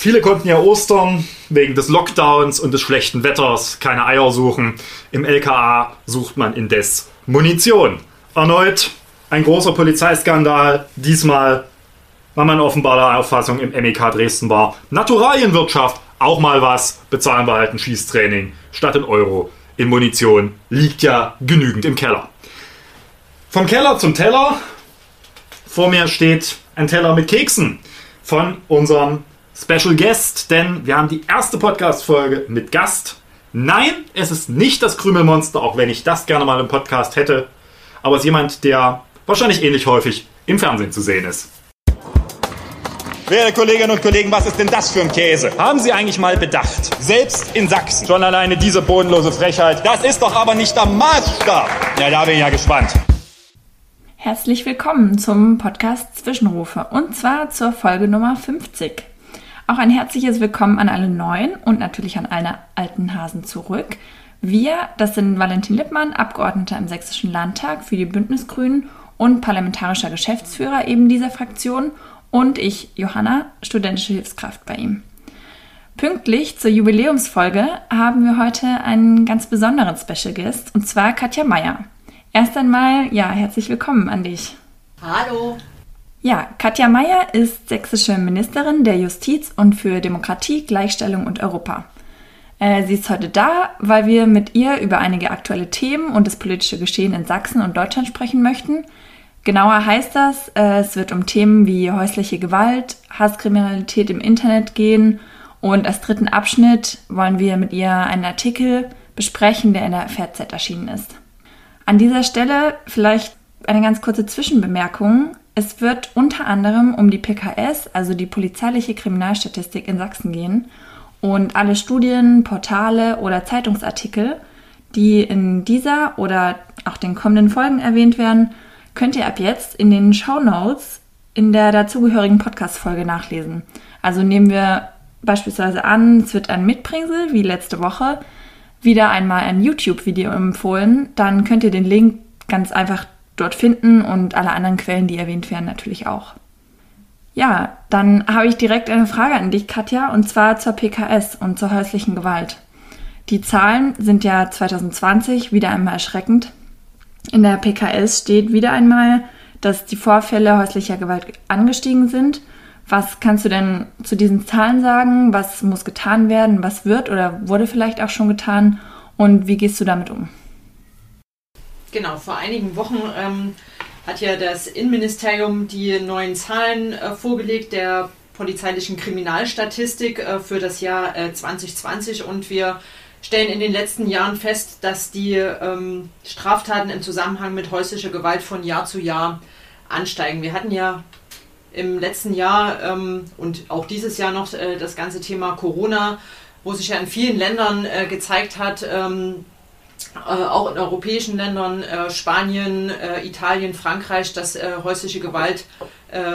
Viele konnten ja Ostern wegen des Lockdowns und des schlechten Wetters keine Eier suchen. Im LKA sucht man indes Munition. Erneut ein großer Polizeiskandal. Diesmal weil man offenbar der Auffassung im MEK Dresden war, Naturalienwirtschaft, auch mal was, bezahlen wir halt ein Schießtraining statt in Euro. In Munition liegt ja genügend im Keller. Vom Keller zum Teller. Vor mir steht ein Teller mit Keksen von unserem Special Guest, denn wir haben die erste Podcast-Folge mit Gast. Nein, es ist nicht das Krümelmonster, auch wenn ich das gerne mal im Podcast hätte, aber es ist jemand, der wahrscheinlich ähnlich häufig im Fernsehen zu sehen ist. Werte Kolleginnen und Kollegen, was ist denn das für ein Käse? Haben Sie eigentlich mal bedacht? Selbst in Sachsen. Schon alleine diese bodenlose Frechheit. Das ist doch aber nicht der Maßstab. Ja, da bin ich ja gespannt. Herzlich willkommen zum Podcast Zwischenrufe und zwar zur Folge Nummer 50. Auch ein herzliches Willkommen an alle Neuen und natürlich an alle alten Hasen zurück. Wir, das sind Valentin Lippmann, Abgeordneter im Sächsischen Landtag für die Bündnisgrünen und parlamentarischer Geschäftsführer eben dieser Fraktion und ich, Johanna, studentische Hilfskraft bei ihm. Pünktlich zur Jubiläumsfolge haben wir heute einen ganz besonderen Special Guest und zwar Katja Meier. Erst einmal, ja, herzlich willkommen an dich. Hallo. Ja, Katja Mayer ist sächsische Ministerin der Justiz und für Demokratie, Gleichstellung und Europa. Äh, sie ist heute da, weil wir mit ihr über einige aktuelle Themen und das politische Geschehen in Sachsen und Deutschland sprechen möchten. Genauer heißt das, äh, es wird um Themen wie häusliche Gewalt, Hasskriminalität im Internet gehen und als dritten Abschnitt wollen wir mit ihr einen Artikel besprechen, der in der FAZ erschienen ist. An dieser Stelle vielleicht eine ganz kurze Zwischenbemerkung. Es wird unter anderem um die PKS, also die polizeiliche Kriminalstatistik in Sachsen gehen. Und alle Studien, Portale oder Zeitungsartikel, die in dieser oder auch den kommenden Folgen erwähnt werden, könnt ihr ab jetzt in den Show Notes in der dazugehörigen Podcast-Folge nachlesen. Also nehmen wir beispielsweise an, es wird ein Mitbringsel, wie letzte Woche, wieder einmal ein YouTube-Video empfohlen, dann könnt ihr den Link ganz einfach dort finden und alle anderen Quellen, die erwähnt werden, natürlich auch. Ja, dann habe ich direkt eine Frage an dich, Katja, und zwar zur PKS und zur häuslichen Gewalt. Die Zahlen sind ja 2020 wieder einmal erschreckend. In der PKS steht wieder einmal, dass die Vorfälle häuslicher Gewalt angestiegen sind. Was kannst du denn zu diesen Zahlen sagen? Was muss getan werden? Was wird oder wurde vielleicht auch schon getan? Und wie gehst du damit um? Genau, vor einigen Wochen ähm, hat ja das Innenministerium die neuen Zahlen äh, vorgelegt der polizeilichen Kriminalstatistik äh, für das Jahr äh, 2020 und wir stellen in den letzten Jahren fest, dass die ähm, Straftaten im Zusammenhang mit häuslicher Gewalt von Jahr zu Jahr ansteigen. Wir hatten ja im letzten Jahr ähm, und auch dieses Jahr noch äh, das ganze Thema Corona, wo sich ja in vielen Ländern äh, gezeigt hat, ähm, äh, auch in europäischen Ländern, äh, Spanien, äh, Italien, Frankreich, dass häusliche Gewalt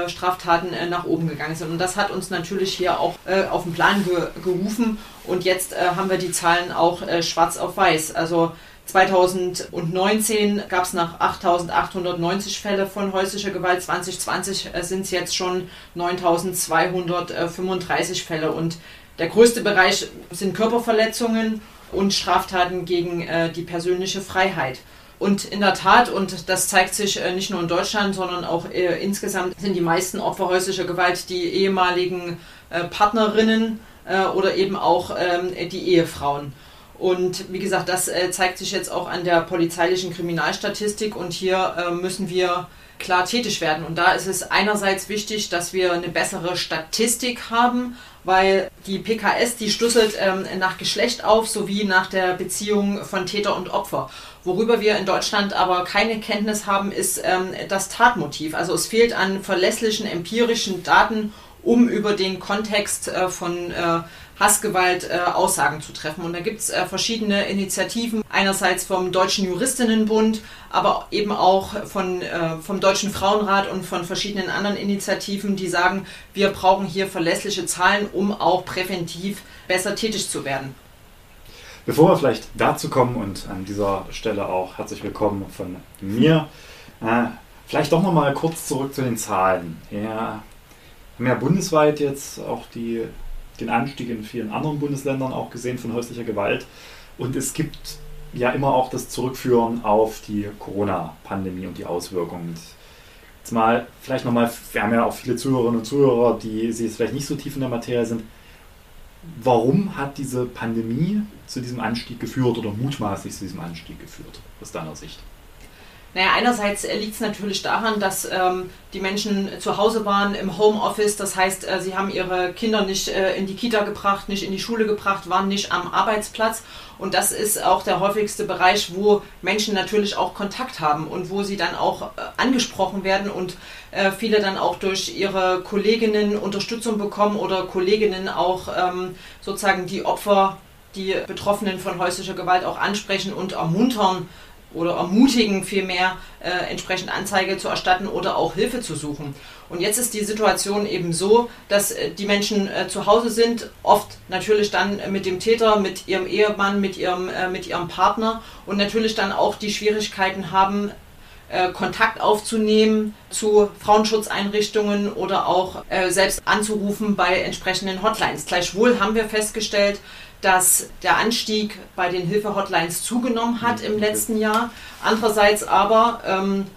Straftaten nach oben gegangen sind. Und das hat uns natürlich hier auch auf den Plan ge gerufen. Und jetzt haben wir die Zahlen auch schwarz auf weiß. Also 2019 gab es nach 8.890 Fälle von häuslicher Gewalt. 2020 sind es jetzt schon 9.235 Fälle. Und der größte Bereich sind Körperverletzungen und Straftaten gegen äh, die persönliche Freiheit. Und in der Tat, und das zeigt sich äh, nicht nur in Deutschland, sondern auch äh, insgesamt, sind die meisten Opfer häuslicher Gewalt die ehemaligen äh, Partnerinnen äh, oder eben auch ähm, die Ehefrauen. Und wie gesagt, das äh, zeigt sich jetzt auch an der polizeilichen Kriminalstatistik und hier müssen wir klar tätig werden. Und da ist es einerseits wichtig, dass wir eine bessere Statistik haben, weil die PKS, die schlüsselt ähm, nach Geschlecht auf, sowie nach der Beziehung von Täter und Opfer. Worüber wir in Deutschland aber keine Kenntnis haben, ist ähm, das Tatmotiv. Also es fehlt an verlässlichen empirischen Daten, um über den Kontext äh, von äh, Hassgewalt äh, Aussagen zu treffen. Und da gibt es äh, verschiedene Initiativen, einerseits vom Deutschen Juristinnenbund, aber eben auch von, äh, vom Deutschen Frauenrat und von verschiedenen anderen Initiativen, die sagen, wir brauchen hier verlässliche Zahlen, um auch präventiv besser tätig zu werden. Bevor wir vielleicht dazu kommen und an dieser Stelle auch herzlich willkommen von mir, äh, vielleicht doch nochmal kurz zurück zu den Zahlen. Ja, wir haben ja bundesweit jetzt auch die den Anstieg in vielen anderen Bundesländern auch gesehen von häuslicher Gewalt. Und es gibt ja immer auch das Zurückführen auf die Corona-Pandemie und die Auswirkungen. Jetzt mal, vielleicht nochmal, wir haben ja auch viele Zuhörerinnen und Zuhörer, die sich jetzt vielleicht nicht so tief in der Materie sind. Warum hat diese Pandemie zu diesem Anstieg geführt oder mutmaßlich zu diesem Anstieg geführt, aus deiner Sicht? Naja, einerseits liegt es natürlich daran, dass ähm, die Menschen zu Hause waren im Homeoffice. Das heißt, äh, sie haben ihre Kinder nicht äh, in die Kita gebracht, nicht in die Schule gebracht, waren nicht am Arbeitsplatz. Und das ist auch der häufigste Bereich, wo Menschen natürlich auch Kontakt haben und wo sie dann auch äh, angesprochen werden und äh, viele dann auch durch ihre Kolleginnen Unterstützung bekommen oder Kolleginnen auch ähm, sozusagen die Opfer, die Betroffenen von häuslicher Gewalt auch ansprechen und ermuntern oder ermutigen vielmehr, äh, entsprechend Anzeige zu erstatten oder auch Hilfe zu suchen. Und jetzt ist die Situation eben so, dass äh, die Menschen äh, zu Hause sind, oft natürlich dann mit dem Täter, mit ihrem Ehemann, mit ihrem, äh, mit ihrem Partner und natürlich dann auch die Schwierigkeiten haben, äh, Kontakt aufzunehmen zu Frauenschutzeinrichtungen oder auch äh, selbst anzurufen bei entsprechenden Hotlines. Gleichwohl haben wir festgestellt, dass der Anstieg bei den Hilfe-Hotlines zugenommen hat im letzten Jahr. Andererseits aber ähm,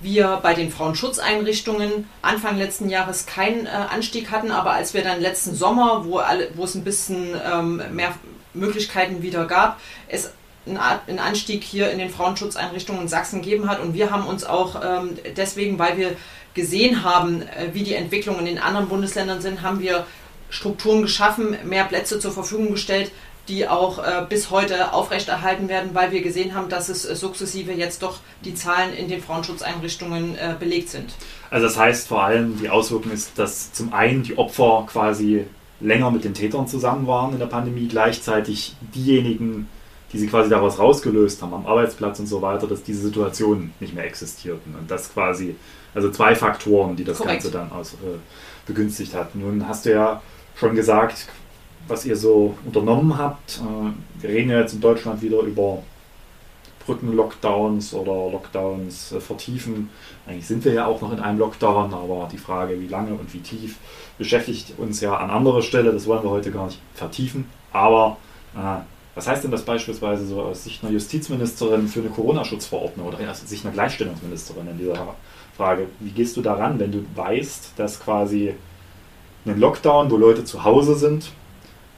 wir bei den Frauenschutzeinrichtungen Anfang letzten Jahres keinen äh, Anstieg hatten, aber als wir dann letzten Sommer, wo, alle, wo es ein bisschen ähm, mehr Möglichkeiten wieder gab, es einen Anstieg hier in den Frauenschutzeinrichtungen in Sachsen gegeben hat. Und wir haben uns auch ähm, deswegen, weil wir gesehen haben, äh, wie die Entwicklungen in den anderen Bundesländern sind, haben wir Strukturen geschaffen, mehr Plätze zur Verfügung gestellt, die auch äh, bis heute aufrechterhalten werden, weil wir gesehen haben, dass es äh, sukzessive jetzt doch die Zahlen in den Frauenschutzeinrichtungen äh, belegt sind. Also das heißt vor allem, die Auswirkung ist, dass zum einen die Opfer quasi länger mit den Tätern zusammen waren in der Pandemie, gleichzeitig diejenigen, die sie quasi daraus rausgelöst haben, am Arbeitsplatz und so weiter, dass diese Situationen nicht mehr existierten. Und das quasi, also zwei Faktoren, die das Korrekt. Ganze dann aus, äh, begünstigt hat. Nun hast du ja schon gesagt, was ihr so unternommen habt. Äh, wir reden ja jetzt in Deutschland wieder über Brückenlockdowns oder Lockdowns äh, vertiefen. Eigentlich sind wir ja auch noch in einem Lockdown, aber die Frage, wie lange und wie tief, beschäftigt uns ja an anderer Stelle. Das wollen wir heute gar nicht vertiefen. Aber äh, was heißt denn das beispielsweise so aus Sicht einer Justizministerin für eine Corona-Schutzverordnung oder aus Sicht einer Gleichstellungsministerin in dieser Frage? Wie gehst du daran, wenn du weißt, dass quasi ein Lockdown, wo Leute zu Hause sind,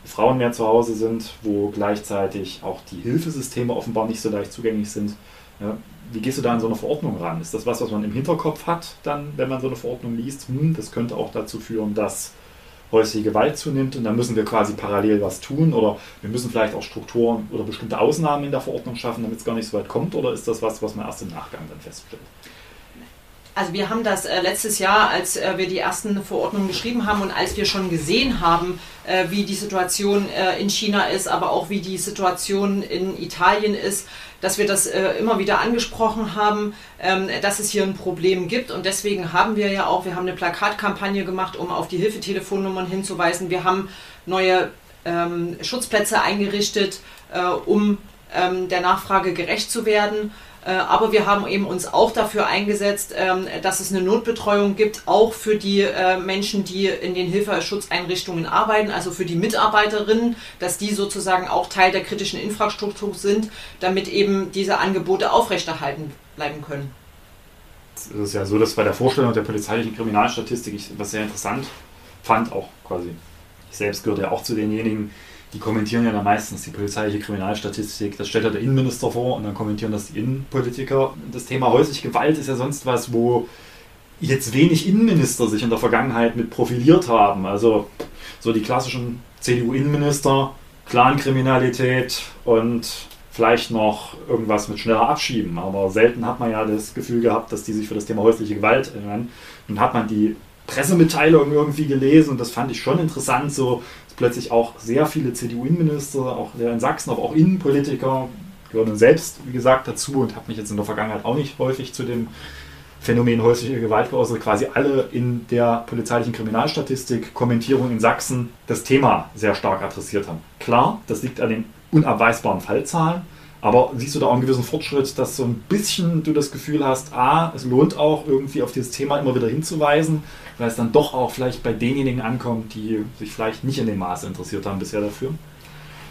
Frauen mehr zu Hause sind, wo gleichzeitig auch die Hilfesysteme offenbar nicht so leicht zugänglich sind. Ja, wie gehst du da an so eine Verordnung ran? Ist das was, was man im Hinterkopf hat, dann, wenn man so eine Verordnung liest? Hm, das könnte auch dazu führen, dass häusliche Gewalt zunimmt und dann müssen wir quasi parallel was tun oder wir müssen vielleicht auch Strukturen oder bestimmte Ausnahmen in der Verordnung schaffen, damit es gar nicht so weit kommt oder ist das was, was man erst im Nachgang dann feststellt? Also wir haben das äh, letztes Jahr, als äh, wir die ersten Verordnungen geschrieben haben und als wir schon gesehen haben, äh, wie die Situation äh, in China ist, aber auch wie die Situation in Italien ist, dass wir das äh, immer wieder angesprochen haben, ähm, dass es hier ein Problem gibt. Und deswegen haben wir ja auch, wir haben eine Plakatkampagne gemacht, um auf die Hilfetelefonnummern hinzuweisen. Wir haben neue ähm, Schutzplätze eingerichtet, äh, um ähm, der Nachfrage gerecht zu werden. Äh, aber wir haben eben uns auch dafür eingesetzt, ähm, dass es eine Notbetreuung gibt, auch für die äh, Menschen, die in den Hilfeschutzeinrichtungen arbeiten, also für die Mitarbeiterinnen, dass die sozusagen auch Teil der kritischen Infrastruktur sind, damit eben diese Angebote aufrechterhalten bleiben können. Es ist ja so, dass bei der Vorstellung der polizeilichen Kriminalstatistik, ich, was sehr interessant fand, auch quasi, ich selbst gehörte ja auch zu denjenigen, die kommentieren ja dann meistens die polizeiliche Kriminalstatistik, das stellt ja der Innenminister vor und dann kommentieren das die Innenpolitiker. Das Thema häusliche Gewalt ist ja sonst was, wo jetzt wenig Innenminister sich in der Vergangenheit mit profiliert haben. Also so die klassischen CDU-Innenminister, Clankriminalität und vielleicht noch irgendwas mit schneller Abschieben. Aber selten hat man ja das Gefühl gehabt, dass die sich für das Thema häusliche Gewalt erinnern. Nun hat man die Pressemitteilung irgendwie gelesen und das fand ich schon interessant, so plötzlich auch sehr viele CDU-Innenminister, auch in Sachsen, aber auch Innenpolitiker, gehören selbst, wie gesagt, dazu und habe mich jetzt in der Vergangenheit auch nicht häufig zu dem Phänomen häusliche Gewalt geäußert, quasi alle in der polizeilichen Kriminalstatistik, Kommentierung in Sachsen das Thema sehr stark adressiert haben. Klar, das liegt an den unabweisbaren Fallzahlen, Aber siehst du da auch einen gewissen Fortschritt, dass so ein bisschen du das Gefühl hast, a, es lohnt auch irgendwie auf dieses Thema immer wieder hinzuweisen, weil es dann doch auch vielleicht bei denjenigen ankommt, die sich vielleicht nicht in dem Maße interessiert haben bisher dafür?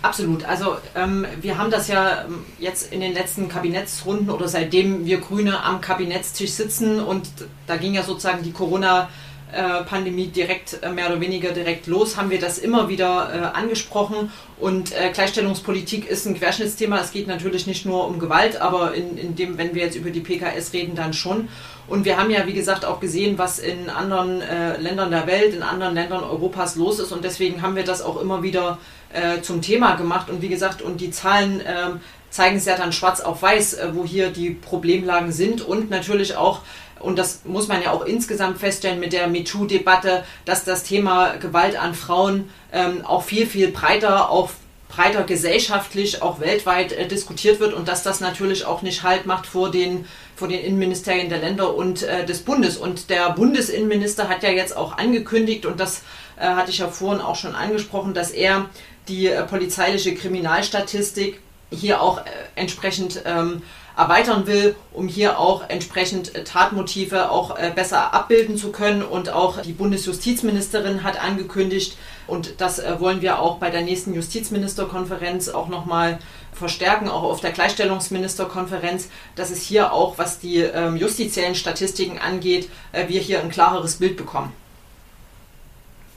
Absolut. Also ähm, wir haben das ja ähm, jetzt in den letzten Kabinettsrunden oder seitdem wir Grüne am Kabinettstisch sitzen und da ging ja sozusagen die Corona- äh, Pandemie direkt, äh, mehr oder weniger direkt los, haben wir das immer wieder äh, angesprochen. Und Gleichstellungspolitik ist ein Querschnittsthema. Es geht natürlich nicht nur um Gewalt, aber in, in dem, wenn wir jetzt über die PKS reden, dann schon. Und wir haben ja, wie gesagt, auch gesehen, was in anderen äh, Ländern der Welt, in anderen Ländern Europas los ist. Und deswegen haben wir das auch immer wieder äh, zum Thema gemacht. Und wie gesagt, und die Zahlen äh, zeigen es ja dann schwarz auf weiß, wo hier die Problemlagen sind. Und natürlich auch, und das muss man ja auch insgesamt feststellen mit der MeToo-Debatte, dass das Thema Gewalt an Frauen ähm, auch viel, viel breiter, auch breiter gesellschaftlich, auch weltweit äh, diskutiert wird und dass das natürlich auch nicht Halt macht vor den, vor den Innenministerien der Länder und äh, des Bundes. Und der Bundesinnenminister hat ja jetzt auch angekündigt, und das äh, hatte ich ja vorhin auch schon angesprochen, dass er die äh, polizeiliche Kriminalstatistik hier auch äh, entsprechend ähm, erweitern will, um hier auch entsprechend äh, Tatmotive auch äh, besser abbilden zu können. Und auch die Bundesjustizministerin hat angekündigt, und das äh, wollen wir auch bei der nächsten Justizministerkonferenz auch nochmal verstärken, auch auf der Gleichstellungsministerkonferenz, dass es hier auch, was die ähm, justiziellen Statistiken angeht, wir hier ein klareres Bild bekommen.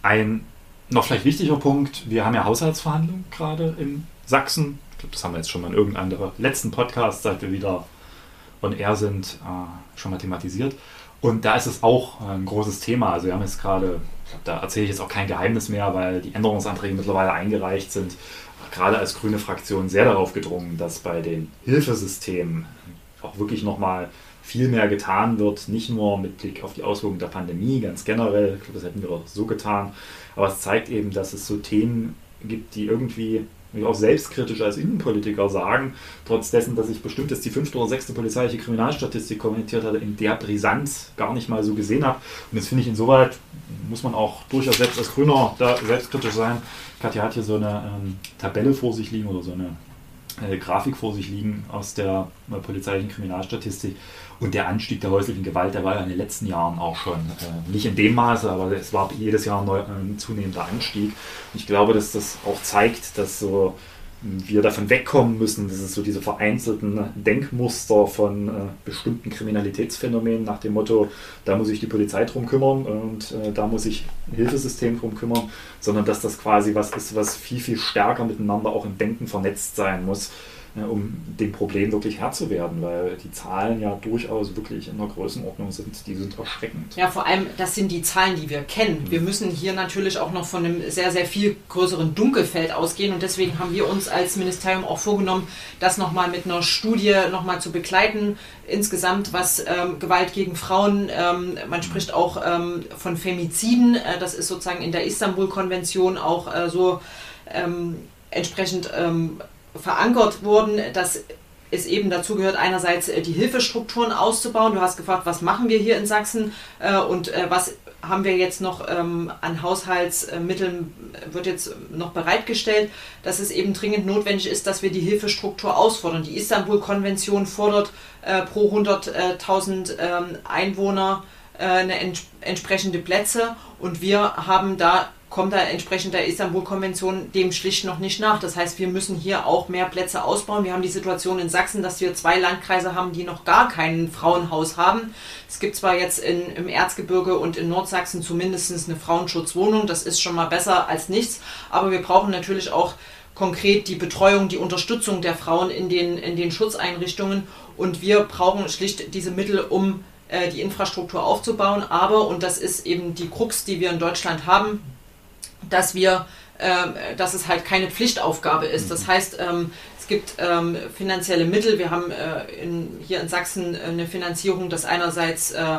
Ein noch vielleicht wichtiger Punkt, wir haben ja Haushaltsverhandlungen gerade in Sachsen ich glaube, das haben wir jetzt schon mal in irgendeinem letzten Podcast, seit wir wieder on air sind, äh, schon mal thematisiert. Und da ist es auch ein großes Thema. Also wir haben jetzt gerade, da erzähle ich jetzt auch kein Geheimnis mehr, weil die Änderungsanträge mittlerweile eingereicht sind, gerade als grüne Fraktion sehr darauf gedrungen, dass bei den Hilfesystemen auch wirklich nochmal viel mehr getan wird, nicht nur mit Blick auf die Auswirkungen der Pandemie, ganz generell, ich glaube, das hätten wir auch so getan, aber es zeigt eben, dass es so Themen gibt, die irgendwie auch selbstkritisch als Innenpolitiker sagen, trotz dessen, dass ich bestimmt jetzt die fünfte oder sechste polizeiliche Kriminalstatistik kommentiert hatte, in der Brisanz gar nicht mal so gesehen habe. Und das finde ich insoweit, muss man auch durchaus selbst als Grüner da selbstkritisch sein. Katja hat hier so eine ähm, Tabelle vor sich liegen oder so eine äh, Grafik vor sich liegen aus der äh, polizeilichen Kriminalstatistik. Und der Anstieg der häuslichen Gewalt, der war ja in den letzten Jahren auch schon äh, nicht in dem Maße, aber es war jedes Jahr neu, ein zunehmender Anstieg. Ich glaube, dass das auch zeigt, dass so wir davon wegkommen müssen, dass es so diese vereinzelten Denkmuster von äh, bestimmten Kriminalitätsphänomenen nach dem Motto, da muss sich die Polizei drum kümmern und äh, da muss sich ein Hilfesystem drum kümmern, sondern dass das quasi was ist, was viel, viel stärker miteinander auch im Denken vernetzt sein muss um dem Problem wirklich Herr zu werden, weil die Zahlen ja durchaus wirklich in der Größenordnung sind, die sind erschreckend. Ja, vor allem, das sind die Zahlen, die wir kennen. Wir müssen hier natürlich auch noch von einem sehr, sehr viel größeren Dunkelfeld ausgehen und deswegen haben wir uns als Ministerium auch vorgenommen, das nochmal mit einer Studie nochmal zu begleiten. Insgesamt, was ähm, Gewalt gegen Frauen, ähm, man spricht auch ähm, von Femiziden, äh, das ist sozusagen in der Istanbul-Konvention auch äh, so ähm, entsprechend ähm, verankert wurden, dass es eben dazu gehört, einerseits äh, die Hilfestrukturen auszubauen. Du hast gefragt, was machen wir hier in Sachsen äh, und äh, was haben wir jetzt noch ähm, an Haushaltsmitteln, wird jetzt noch bereitgestellt, dass es eben dringend notwendig ist, dass wir die Hilfestruktur ausfordern. Die Istanbul-Konvention fordert pro 100.000 ähm, Einwohner eine entsprechende Plätze und wir haben da kommt da entsprechend der Istanbul-Konvention dem schlicht noch nicht nach. Das heißt, wir müssen hier auch mehr Plätze ausbauen. Wir haben die Situation in Sachsen, dass wir zwei Landkreise haben, die noch gar kein Frauenhaus haben. Es gibt zwar jetzt in, im Erzgebirge und in Nordsachsen zumindest eine Frauenschutzwohnung, das ist schon mal besser als nichts, aber wir brauchen natürlich auch konkret die Betreuung, die Unterstützung der Frauen in den, in den Schutzeinrichtungen und wir brauchen schlicht diese Mittel, um äh, die Infrastruktur aufzubauen. Aber, und das ist eben die Krux, die wir in Deutschland haben, dass wir, äh, dass es halt keine Pflichtaufgabe ist. Das mhm. heißt, ähm, es gibt ähm, finanzielle Mittel. Wir haben äh, in, hier in Sachsen eine Finanzierung, dass einerseits äh,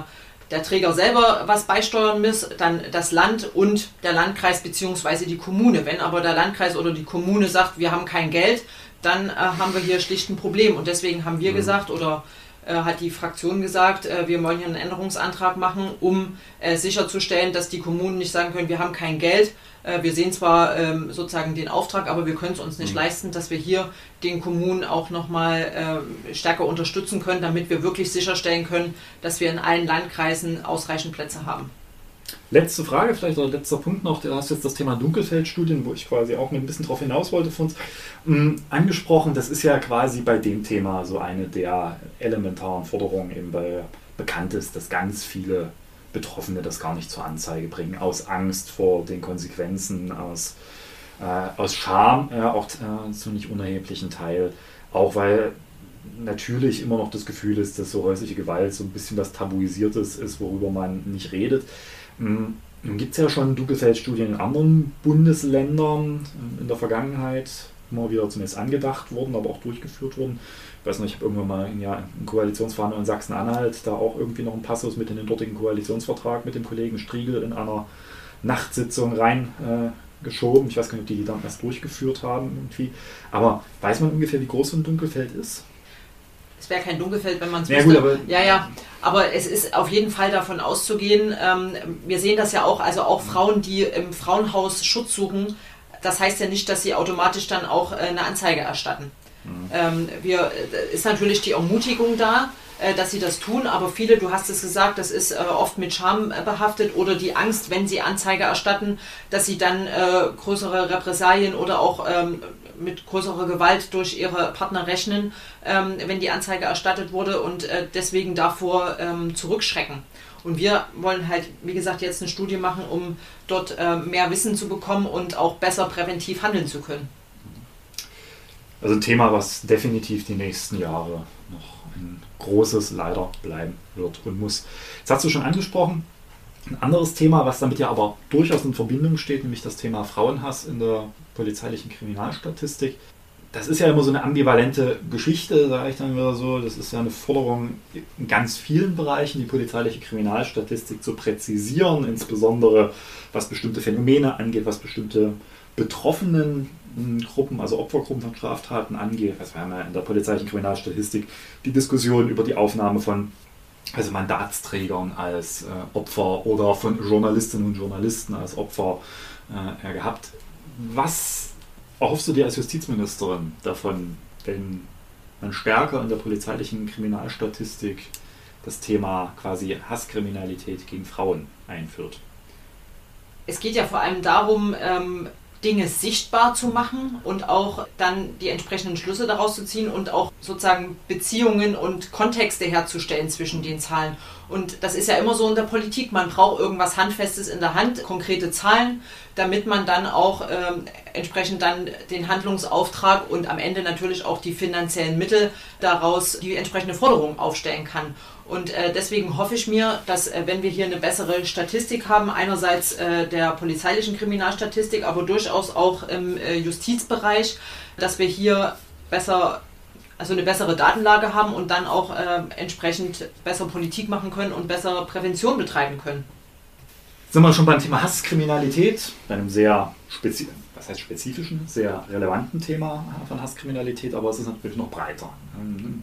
der Träger selber was beisteuern muss, dann das Land und der Landkreis bzw. die Kommune. Wenn aber der Landkreis oder die Kommune sagt, wir haben kein Geld, dann äh, haben wir hier schlicht ein Problem. Und deswegen haben wir mhm. gesagt, oder äh, hat die Fraktion gesagt, äh, wir wollen hier einen Änderungsantrag machen, um äh, sicherzustellen, dass die Kommunen nicht sagen können, wir haben kein Geld. wir sehen zwar ähm, sozusagen den Auftrag, aber wir können es uns nicht mhm. leisten, dass wir hier den Kommunen auch nochmal stärker unterstützen können, damit wir wirklich sicherstellen können, dass wir in allen Landkreisen ausreichend Plätze haben. Letzte Frage, vielleicht oder letzter Punkt noch. Du hast jetzt das Thema Dunkelfeldstudien, wo ich quasi auch ein bisschen drauf hinaus wollte von uns, mh, angesprochen. Das ist ja quasi bei dem Thema so eine der elementaren Forderungen, eben weil bekannt ist, dass ganz viele Betroffene das gar nicht zur Anzeige bringen, aus Angst vor den Konsequenzen, aus, äh, aus Scham, ja, auch äh, zu nicht unerheblichen Teil. Auch weil natürlich immer noch das Gefühl ist, dass so häusliche Gewalt so ein bisschen was Tabuisiertes ist, worüber man nicht redet. Nun gibt es ja schon Dunkelfeldstudien in anderen Bundesländern ähm, in der Vergangenheit, immer wieder zumindest angedacht worden, aber auch durchgeführt worden. Ich weiß nicht, ich habe irgendwann mal in, ja, in Koalitionsverhandlungen in Sachsen-Anhalt da auch irgendwie noch einen Passus mit in den dortigen Koalitionsvertrag mit dem Kollegen Striegel in einer Nachtsitzung reingeschoben. Äh, ich weiß gar nicht, ob die die dann erst durchgeführt haben irgendwie. Aber weiß man ungefähr, wie groß so ein Dunkelfeld ist? Es wäre kein Dunkelfeld, wenn man es ja, wüsste. Gut, ja, ja. Aber es ist auf jeden Fall davon auszugehen. Ähm, wir sehen das ja auch, also auch Frauen, die im Frauenhaus Schutz suchen, das heißt ja nicht, dass sie automatisch dann auch äh, eine Anzeige erstatten. Mhm. Ähm, wir, äh, ist natürlich die Ermutigung da, dass sie das tun, aber viele, du hast es gesagt, das ist äh, oft mit Scham äh, behaftet oder die Angst, wenn sie Anzeige erstatten, dass sie dann äh, größere Repressalien oder auch ähm, mit größerer Gewalt durch ihre Partner rechnen, ähm, wenn die Anzeige erstattet wurde und äh, deswegen davor ähm, zurückschrecken. Und wir wollen halt, wie gesagt, jetzt eine Studie machen, um dort äh, mehr Wissen zu bekommen und auch besser präventiv handeln zu können. Also ein Thema, was definitiv die nächsten Jahre noch ein großes leider bleiben wird und muss. Jetzt hast du schon angesprochen, ein anderes Thema, was damit ja aber durchaus in Verbindung steht, nämlich das Thema Frauenhass in der polizeilichen Kriminalstatistik. Das ist ja immer so eine ambivalente Geschichte, sage ich dann wieder so. Das ist ja eine Forderung in ganz vielen Bereichen, die polizeiliche Kriminalstatistik zu präzisieren, insbesondere was bestimmte Phänomene angeht, was bestimmte betroffenen Gruppen, also Opfergruppen von Straftaten angeht. Also wir haben ja in der polizeilichen Kriminalstatistik die Diskussion über die Aufnahme von also Mandatsträgern als äh, Opfer oder von Journalistinnen und Journalisten als Opfer äh, gehabt. Was erhoffst du dir als Justizministerin davon, wenn man stärker in der polizeilichen Kriminalstatistik das Thema quasi Hasskriminalität gegen Frauen einführt? Es geht ja vor allem darum, ähm, Dinge sichtbar zu machen und auch dann die entsprechenden Schlüsse daraus zu ziehen und auch sozusagen Beziehungen und Kontexte herzustellen zwischen den Zahlen. Und das ist ja immer so in der Politik, man braucht irgendwas Handfestes in der Hand, konkrete Zahlen, damit man dann auch ähm, entsprechend dann den Handlungsauftrag und am Ende natürlich auch die finanziellen Mittel daraus die entsprechende Forderung aufstellen kann. Und äh, deswegen hoffe ich mir, dass äh, wenn wir hier eine bessere Statistik haben, einerseits äh, der polizeilichen Kriminalstatistik, aber durchaus auch im äh, Justizbereich, dass wir hier besser also eine bessere Datenlage haben und dann auch äh, entsprechend besser Politik machen können und besser Prävention betreiben können. Sind wir schon beim Thema Hasskriminalität, bei einem sehr spezi was heißt spezifischen, sehr relevanten Thema von Hasskriminalität, aber es ist natürlich noch breiter.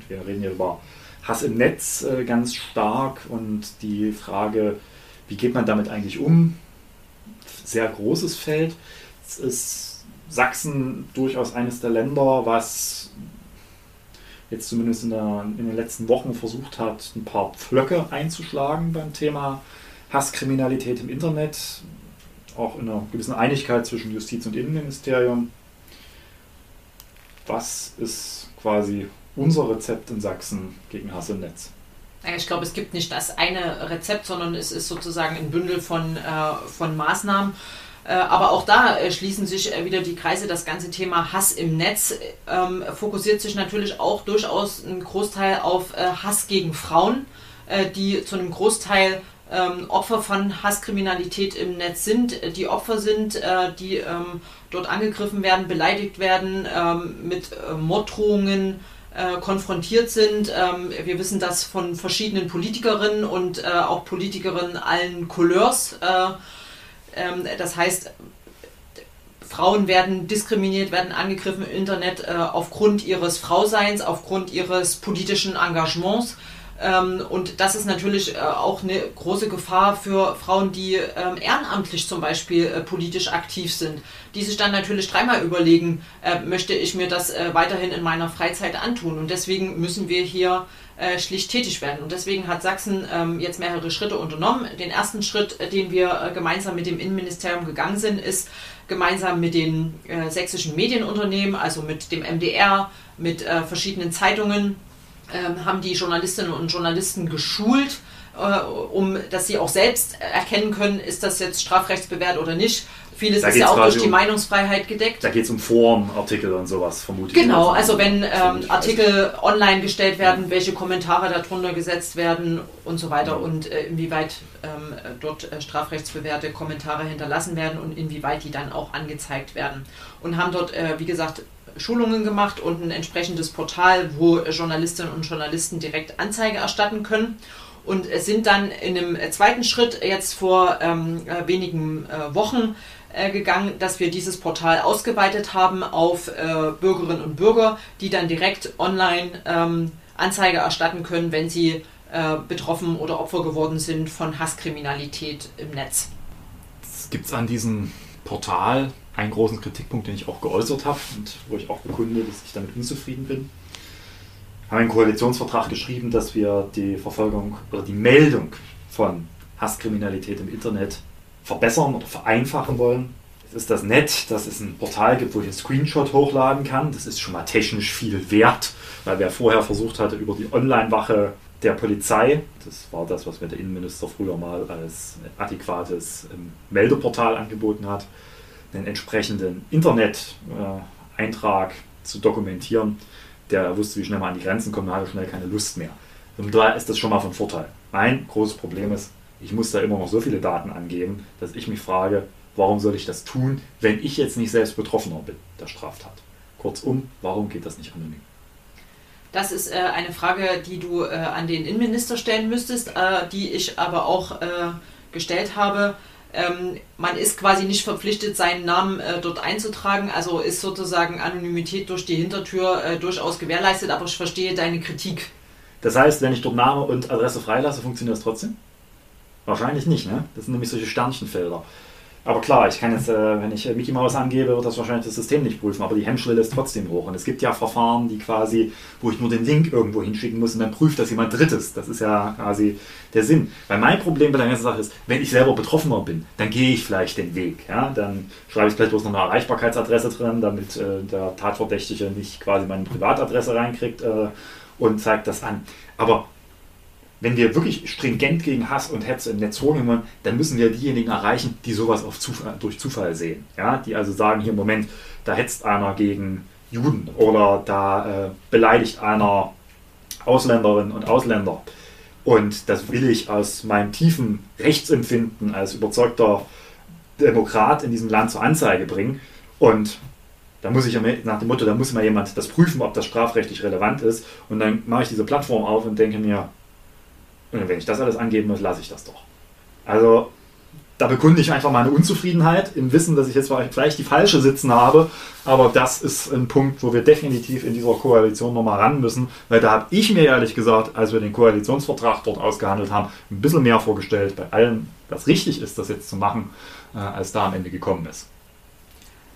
Wir reden hier über Hass im Netz äh, ganz stark und die Frage, wie geht man damit eigentlich um? Sehr großes Feld. Es ist Sachsen durchaus eines der Länder, was jetzt zumindest in, der, in den letzten Wochen versucht hat, ein paar Pflöcke einzuschlagen beim Thema Hasskriminalität im Internet. Auch in einer gewissen Einigkeit zwischen Justiz und Innenministerium. Was ist quasi unser Rezept in Sachsen gegen Hass im Netz? Ich glaube, es gibt nicht das eine Rezept, sondern es ist sozusagen ein Bündel von, äh, von Maßnahmen. Äh, aber auch da äh, schließen sich äh, wieder die Kreise. Das ganze Thema Hass im Netz ähm, fokussiert sich natürlich auch durchaus ein Großteil auf Hass gegen Frauen, die zu einem Großteil ähm, Opfer von Hasskriminalität im Netz sind, die Opfer sind, die ähm, dort angegriffen werden, beleidigt werden, ähm, mit Morddrohungen äh, konfrontiert sind. Ähm, wir wissen das von verschiedenen Politikerinnen und äh, auch Politikerinnen allen Couleurs. Äh, ähm, das heißt, Frauen werden diskriminiert, werden angegriffen im Internet äh, aufgrund ihres Frauseins, aufgrund ihres politischen Engagements. Ähm, und das ist natürlich äh, auch eine große Gefahr für Frauen, die ähm, ehrenamtlich zum Beispiel äh, politisch aktiv sind, die sich dann natürlich dreimal überlegen, äh, möchte ich mir das weiterhin in meiner Freizeit antun. Und deswegen müssen wir hier schlicht tätig werden. Und deswegen hat Sachsen ähm, jetzt mehrere Schritte unternommen. Den ersten Schritt, den wir gemeinsam mit dem Innenministerium gegangen sind, ist gemeinsam mit den sächsischen Medienunternehmen, also mit dem MDR, mit verschiedenen Zeitungen, haben die Journalistinnen und Journalisten geschult, äh, um dass sie auch selbst erkennen können, ist das jetzt strafrechtsbewährt oder nicht. Vieles da ist ja auch durch die um, Meinungsfreiheit gedeckt. Da geht es um Forenartikel und sowas, vermutlich. Genau, also wenn ähm, Artikel online gestellt werden, welche Kommentare darunter gesetzt werden und so weiter und äh, inwieweit ähm, dort äh, strafrechtsbewährte Kommentare hinterlassen werden und inwieweit die dann auch angezeigt werden. Und haben dort, äh, wie gesagt, Schulungen gemacht und ein entsprechendes Portal, wo Journalistinnen und Journalisten direkt Anzeige erstatten können. Und es sind dann in einem zweiten Schritt jetzt vor ähm, äh, wenigen äh, Wochen äh, gegangen, dass wir dieses Portal ausgeweitet haben auf äh, Bürgerinnen und Bürger, die dann direkt online ähm, Anzeige erstatten können, wenn sie äh, betroffen oder Opfer geworden sind von Hasskriminalität im Netz. Gibt es an diesem Portal einen großen Kritikpunkt, den ich auch geäußert habe und wo ich auch bekunde, dass ich damit unzufrieden bin. Wir haben einen Koalitionsvertrag geschrieben, dass wir die Verfolgung oder die Meldung von Hasskriminalität im Internet verbessern oder vereinfachen wollen. Es ist das Net, dass es ein Portal gibt, wo ich einen Screenshot hochladen kann. Das ist schon mal technisch viel wert, weil wer vorher versucht hatte, über die Online-Wache der Polizei, das war das, was mir der Innenminister früher mal als adäquates ähm, Meldeportal angeboten hat, einen entsprechenden Internet-Eintrag zu dokumentieren, der wusste, wie schnell man an die Grenzen kommt, hatte schnell keine Lust mehr. Und da ist das schon mal von Vorteil. Mein großes Problem ist, ich muss da immer noch so viele Daten angeben, dass ich mich frage, warum soll ich das tun, wenn ich jetzt nicht selbst Betroffener bin der Straftat? Kurzum, warum geht das nicht anonym? Das ist äh, eine Frage, die du äh, an den Innenminister stellen müsstest, äh, die ich aber auch äh, gestellt habe. Ähm, man ist quasi nicht verpflichtet, seinen Namen äh, dort einzutragen, also ist sozusagen Anonymität durch die Hintertür äh, durchaus gewährleistet, aber ich verstehe deine Kritik. Das heißt, wenn ich dort Name und Adresse freilasse, funktioniert das trotzdem? Wahrscheinlich nicht, ne? Das sind nämlich solche Sternchenfelder. Aber klar, ich kann jetzt, äh, wenn ich äh, Mickey Mouse angebe, wird das wahrscheinlich das System nicht prüfen, aber die Hemmschwelle ist trotzdem hoch. Und es gibt ja Verfahren, die quasi, wo ich nur den Link irgendwo hinschicken muss und dann prüft das jemand Drittes. Das ist ja quasi der Sinn. Weil mein Problem bei der ganzen Sache ist, wenn ich selber Betroffener bin, dann gehe ich vielleicht den Weg. Ja? Dann schreibe ich vielleicht bloß noch eine Erreichbarkeitsadresse drin, damit äh, der Tatverdächtige nicht quasi meine Privatadresse reinkriegt äh, und zeigt das an. Aber wenn wir wirklich stringent gegen Hass und Hetze im Netz vorgehen dann müssen wir diejenigen erreichen, die sowas Zufall, durch Zufall sehen. Ja? Die also sagen, hier im Moment, da hetzt einer gegen Juden oder da äh, beleidigt einer Ausländerinnen und Ausländer. Und das will ich aus meinem tiefen Rechtsempfinden als überzeugter Demokrat in diesem Land zur Anzeige bringen. Und da muss ich nach dem Motto, da muss mal jemand das prüfen, ob das strafrechtlich relevant ist. Und dann mache ich diese Plattform auf und denke mir, und wenn ich das alles angeben muss, lasse ich das doch. Also da bekunde ich einfach meine Unzufriedenheit im Wissen, dass ich jetzt vielleicht die falsche sitzen habe. Aber das ist ein Punkt, wo wir definitiv in dieser Koalition nochmal ran müssen. Weil da habe ich mir ehrlich gesagt, als wir den Koalitionsvertrag dort ausgehandelt haben, ein bisschen mehr vorgestellt bei allem, was richtig ist, das jetzt zu machen, äh, als da am Ende gekommen ist.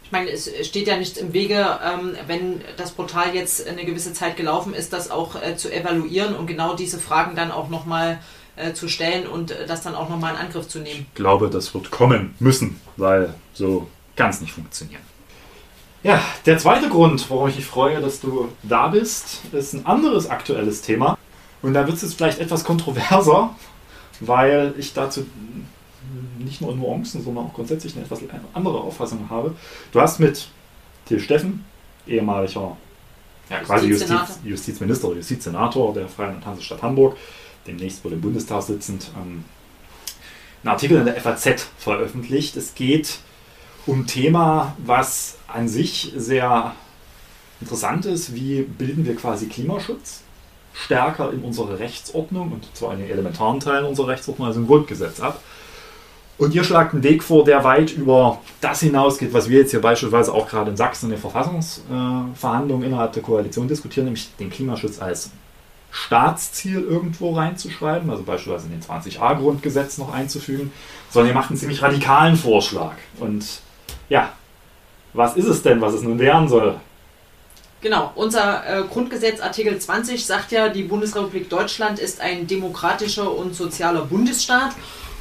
Ich meine, es steht ja nichts im Wege, ähm, wenn das Portal jetzt eine gewisse Zeit gelaufen ist, das auch äh, zu evaluieren und genau diese Fragen dann auch nochmal äh, zu stellen und äh, das dann auch nochmal in Angriff zu nehmen. Ich glaube, das wird kommen müssen, weil so kann es nicht funktionieren. Ja, der zweite Grund, warum ich mich freue, dass du da bist, ist ein anderes aktuelles Thema. Und da wird es jetzt vielleicht etwas kontroverser, weil ich dazu nicht nur in Nuancen, sondern auch grundsätzlich eine etwas andere Auffassung habe. Du hast mit Till Steffen, ehemaliger ja, quasi Justiz, Justizminister, Justizsenator der Freien und Hansestadt Hamburg, demnächst wohl im Bundestag sitzend, ähm, einen Artikel in der FAZ veröffentlicht. Es geht um ein Thema, was an sich sehr interessant ist. Wie bilden wir quasi Klimaschutz stärker in unsere Rechtsordnung und zwar in den elementaren Teilen unserer Rechtsordnung, also im Grundgesetz ab? Und ihr schlagt einen Weg vor, der weit über das hinausgeht, was wir jetzt hier beispielsweise auch gerade in Sachsen in den Verfassungsverhandlungen innerhalb der Koalition diskutieren, nämlich den Klimaschutz als Staatsziel irgendwo reinzuschreiben, also beispielsweise in den 20a-Grundgesetz noch einzufügen, sondern ihr macht einen ziemlich radikalen Vorschlag. Und ja, was ist es denn, was es nun werden soll? Genau, unser äh, Grundgesetz Artikel 20 sagt ja, die Bundesrepublik Deutschland ist ein demokratischer und sozialer Bundesstaat.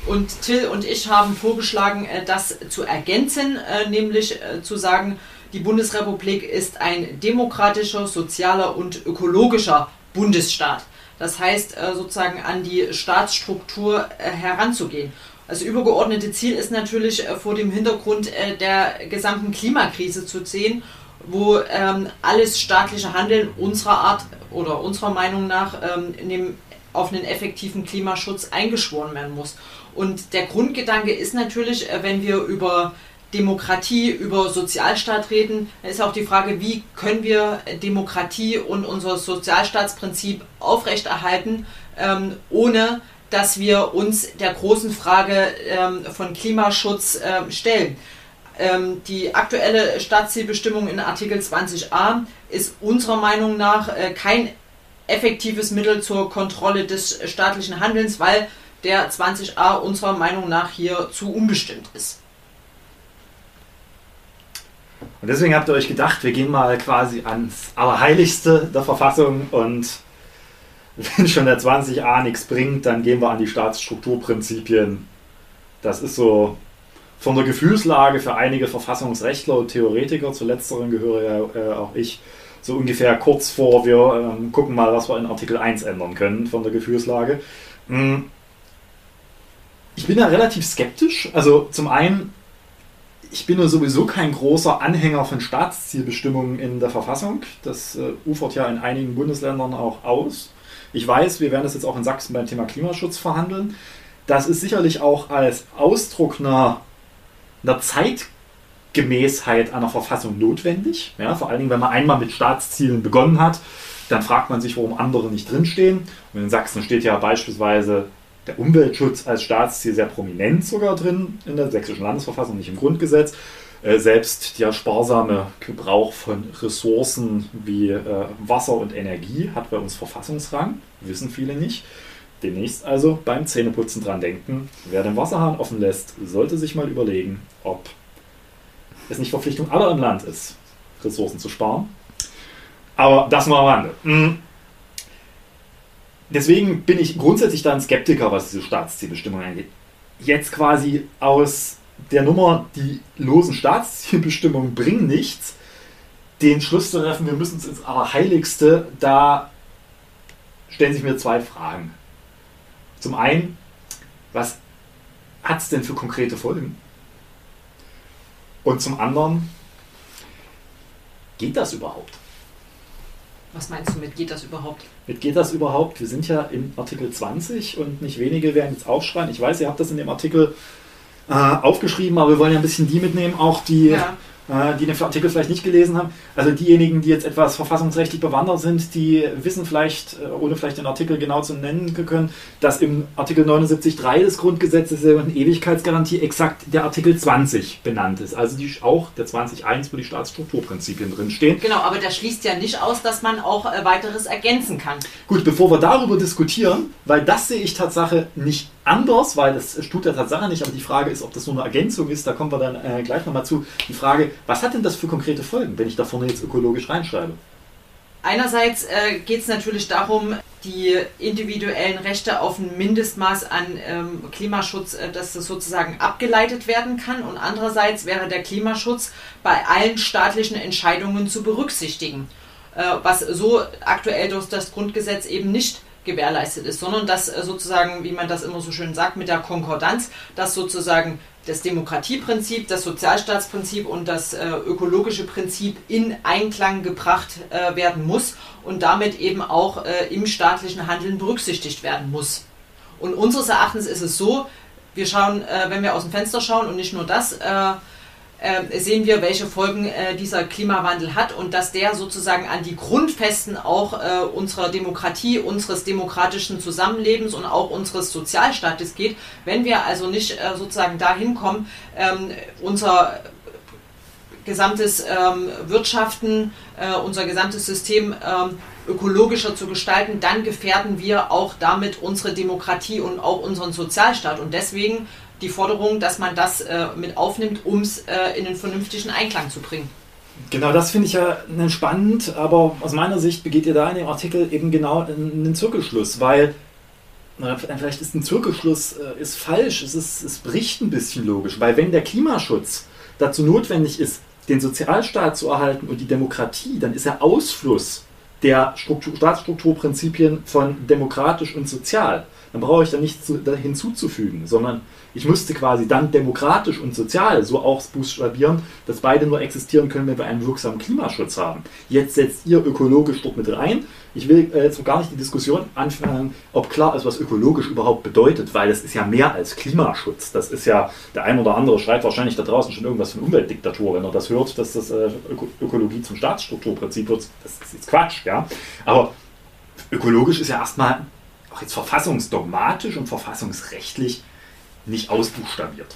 Und Till und ich haben vorgeschlagen, äh, das zu ergänzen, äh, nämlich äh, zu sagen, die Bundesrepublik ist ein demokratischer, sozialer und ökologischer Bundesstaat. Das heißt, sozusagen an die Staatsstruktur heranzugehen. Das übergeordnete Ziel ist natürlich vor dem Hintergrund der gesamten Klimakrise zu sehen, wo ähm, alles staatliche Handeln unserer Art oder unserer Meinung nach ähm, auf einen effektiven Klimaschutz eingeschworen werden muss. Und der Grundgedanke ist natürlich, wenn wir über Demokratie, über Sozialstaat reden, dann ist auch die Frage, wie können wir Demokratie und unser Sozialstaatsprinzip aufrechterhalten, ähm, ohne dass wir uns der großen Frage ähm, von Klimaschutz ähm, stellen. Ähm, die aktuelle Staatszielbestimmung in Artikel 20a ist unserer Meinung nach äh, kein effektives Mittel zur Kontrolle des staatlichen Handelns, weil der 20a unserer Meinung nach hier zu unbestimmt ist. Und deswegen habt ihr euch gedacht, wir gehen mal quasi ans Allerheiligste der Verfassung und wenn schon der 20a nichts bringt, dann gehen wir an die Staatsstrukturprinzipien. Das ist so von der Gefühlslage für einige Verfassungsrechtler und Theoretiker, zu letzteren gehöre ja äh, auch ich, so ungefähr kurz vor, wir ähm, gucken mal, was wir in Artikel 1 ändern können von der Gefühlslage. Hm. Ich bin da relativ skeptisch. Also zum einen ich bin ja sowieso kein großer Anhänger von Staatszielbestimmungen in der Verfassung. Das äh, ufert ja in einigen Bundesländern auch aus. Ich weiß, wir werden das jetzt auch in Sachsen beim Thema Klimaschutz verhandeln. Das ist sicherlich auch als Ausdruck einer, einer Zeitgemäßheit einer Verfassung notwendig. Ja, vor allen Dingen, wenn man einmal mit Staatszielen begonnen hat, dann fragt man sich, warum andere nicht drinstehen. Und in Sachsen steht ja beispielsweise der Umweltschutz als Staatsziel sehr prominent sogar drin in der sächsischen Landesverfassung, nicht im Grundgesetz. Äh, selbst der sparsame Gebrauch von Ressourcen wie äh, Wasser und Energie hat bei uns Verfassungsrang, wissen viele nicht. Demnächst also beim Zähneputzen dran denken, wer den Wasserhahn offen lässt, sollte sich mal überlegen, ob es nicht Verpflichtung aller im Land ist, Ressourcen zu sparen. Aber das nur am Rande. Deswegen bin ich grundsätzlich da ein Skeptiker, was diese Staatszielbestimmung angeht. Jetzt quasi aus der Nummer, die losen Staatszielbestimmungen bringen nichts, den Schluss zu treffen, wir müssen es ins Allerheiligste, da stellen sich mir zwei Fragen. Zum einen, was hat es denn für konkrete Folgen? Und zum anderen, geht das überhaupt? Was meinst du mit geht das überhaupt? Mit geht das überhaupt? Wir sind ja in Artikel 20 und nicht wenige werden jetzt aufschreien. Ich weiß, ihr habt das in dem Artikel äh, aufgeschrieben, aber wir wollen ja ein bisschen die mitnehmen, auch die ja. Äh, die den Artikel vielleicht nicht gelesen haben. Also diejenigen, die jetzt etwas verfassungsrechtlich bewandert sind, die wissen vielleicht, äh, ohne vielleicht den Artikel genau zu nennen können, dass im Artikel 79.3 des Grundgesetzes der Ewigkeitsgarantie exakt der Artikel 20 benannt ist. Also die, auch der 20.1, wo die Staatsstrukturprinzipien drinstehen. Genau, aber der schließt ja nicht aus, dass man auch äh, weiteres ergänzen kann. Gut, bevor wir darüber diskutieren, weil das sehe ich Tatsache nicht anders, weil das tut der Tatsache nicht, aber die Frage ist, ob das nur eine Ergänzung ist, da kommen wir dann äh, gleich nochmal zu. Die Frage, was hat denn das für konkrete Folgen, wenn ich da vorne jetzt ökologisch reinschreibe? Einerseits äh, geht es natürlich darum, die individuellen Rechte auf ein Mindestmaß an ähm, Klimaschutz, äh, dass das sozusagen abgeleitet werden kann. Und andererseits wäre der Klimaschutz bei allen staatlichen Entscheidungen zu berücksichtigen, äh, was so aktuell durch das Grundgesetz eben nicht gewährleistet ist, sondern dass äh, sozusagen, wie man das immer so schön sagt, mit der Konkordanz, dass sozusagen das Demokratieprinzip, das Sozialstaatsprinzip und das äh, ökologische Prinzip in Einklang gebracht äh, werden muss und damit eben auch äh, im staatlichen Handeln berücksichtigt werden muss. Und unseres Erachtens ist es so, wir schauen, äh, wenn wir aus dem Fenster schauen und nicht nur das, äh, äh, sehen wir, welche Folgen äh, dieser Klimawandel hat und dass der sozusagen an die Grundfesten auch äh, unserer Demokratie, unseres demokratischen Zusammenlebens und auch unseres Sozialstaates geht. Wenn wir also nicht äh, sozusagen dahin kommen, ähm, unser gesamtes ähm, Wirtschaften, äh, unser gesamtes System ähm, ökologischer zu gestalten, dann gefährden wir auch damit unsere Demokratie und auch unseren Sozialstaat. Und deswegen die Forderung, dass man das äh, mit aufnimmt, um es äh, in den vernünftigen Einklang zu bringen. Genau, das finde ich ja spannend, aber aus meiner Sicht begeht ihr da in dem Artikel eben genau einen Zirkelschluss, weil vielleicht ist ein Zirkelschluss äh, ist falsch, es, ist, es bricht ein bisschen logisch, weil wenn der Klimaschutz dazu notwendig ist, den Sozialstaat zu erhalten und die Demokratie, dann ist er Ausfluss der Struktur, Staatsstrukturprinzipien von demokratisch und sozial. Dann brauche ich da nichts hinzuzufügen, sondern ich müsste quasi dann demokratisch und sozial so ausbuchstabieren, dass beide nur existieren können, wenn wir einen wirksamen Klimaschutz haben. Jetzt setzt ihr ökologisch dort mit rein. Ich will äh, jetzt gar nicht die Diskussion anfangen, ob klar ist, was ökologisch überhaupt bedeutet, weil es ist ja mehr als Klimaschutz. Das ist ja, der ein oder andere schreit wahrscheinlich da draußen schon irgendwas von Umweltdiktatur, wenn er das hört, dass das äh, Öko Ökologie zum Staatsstrukturprinzip wird. Das ist jetzt Quatsch, ja. Aber ökologisch ist ja erstmal auch jetzt verfassungsdogmatisch und verfassungsrechtlich nicht ausbuchstabiert.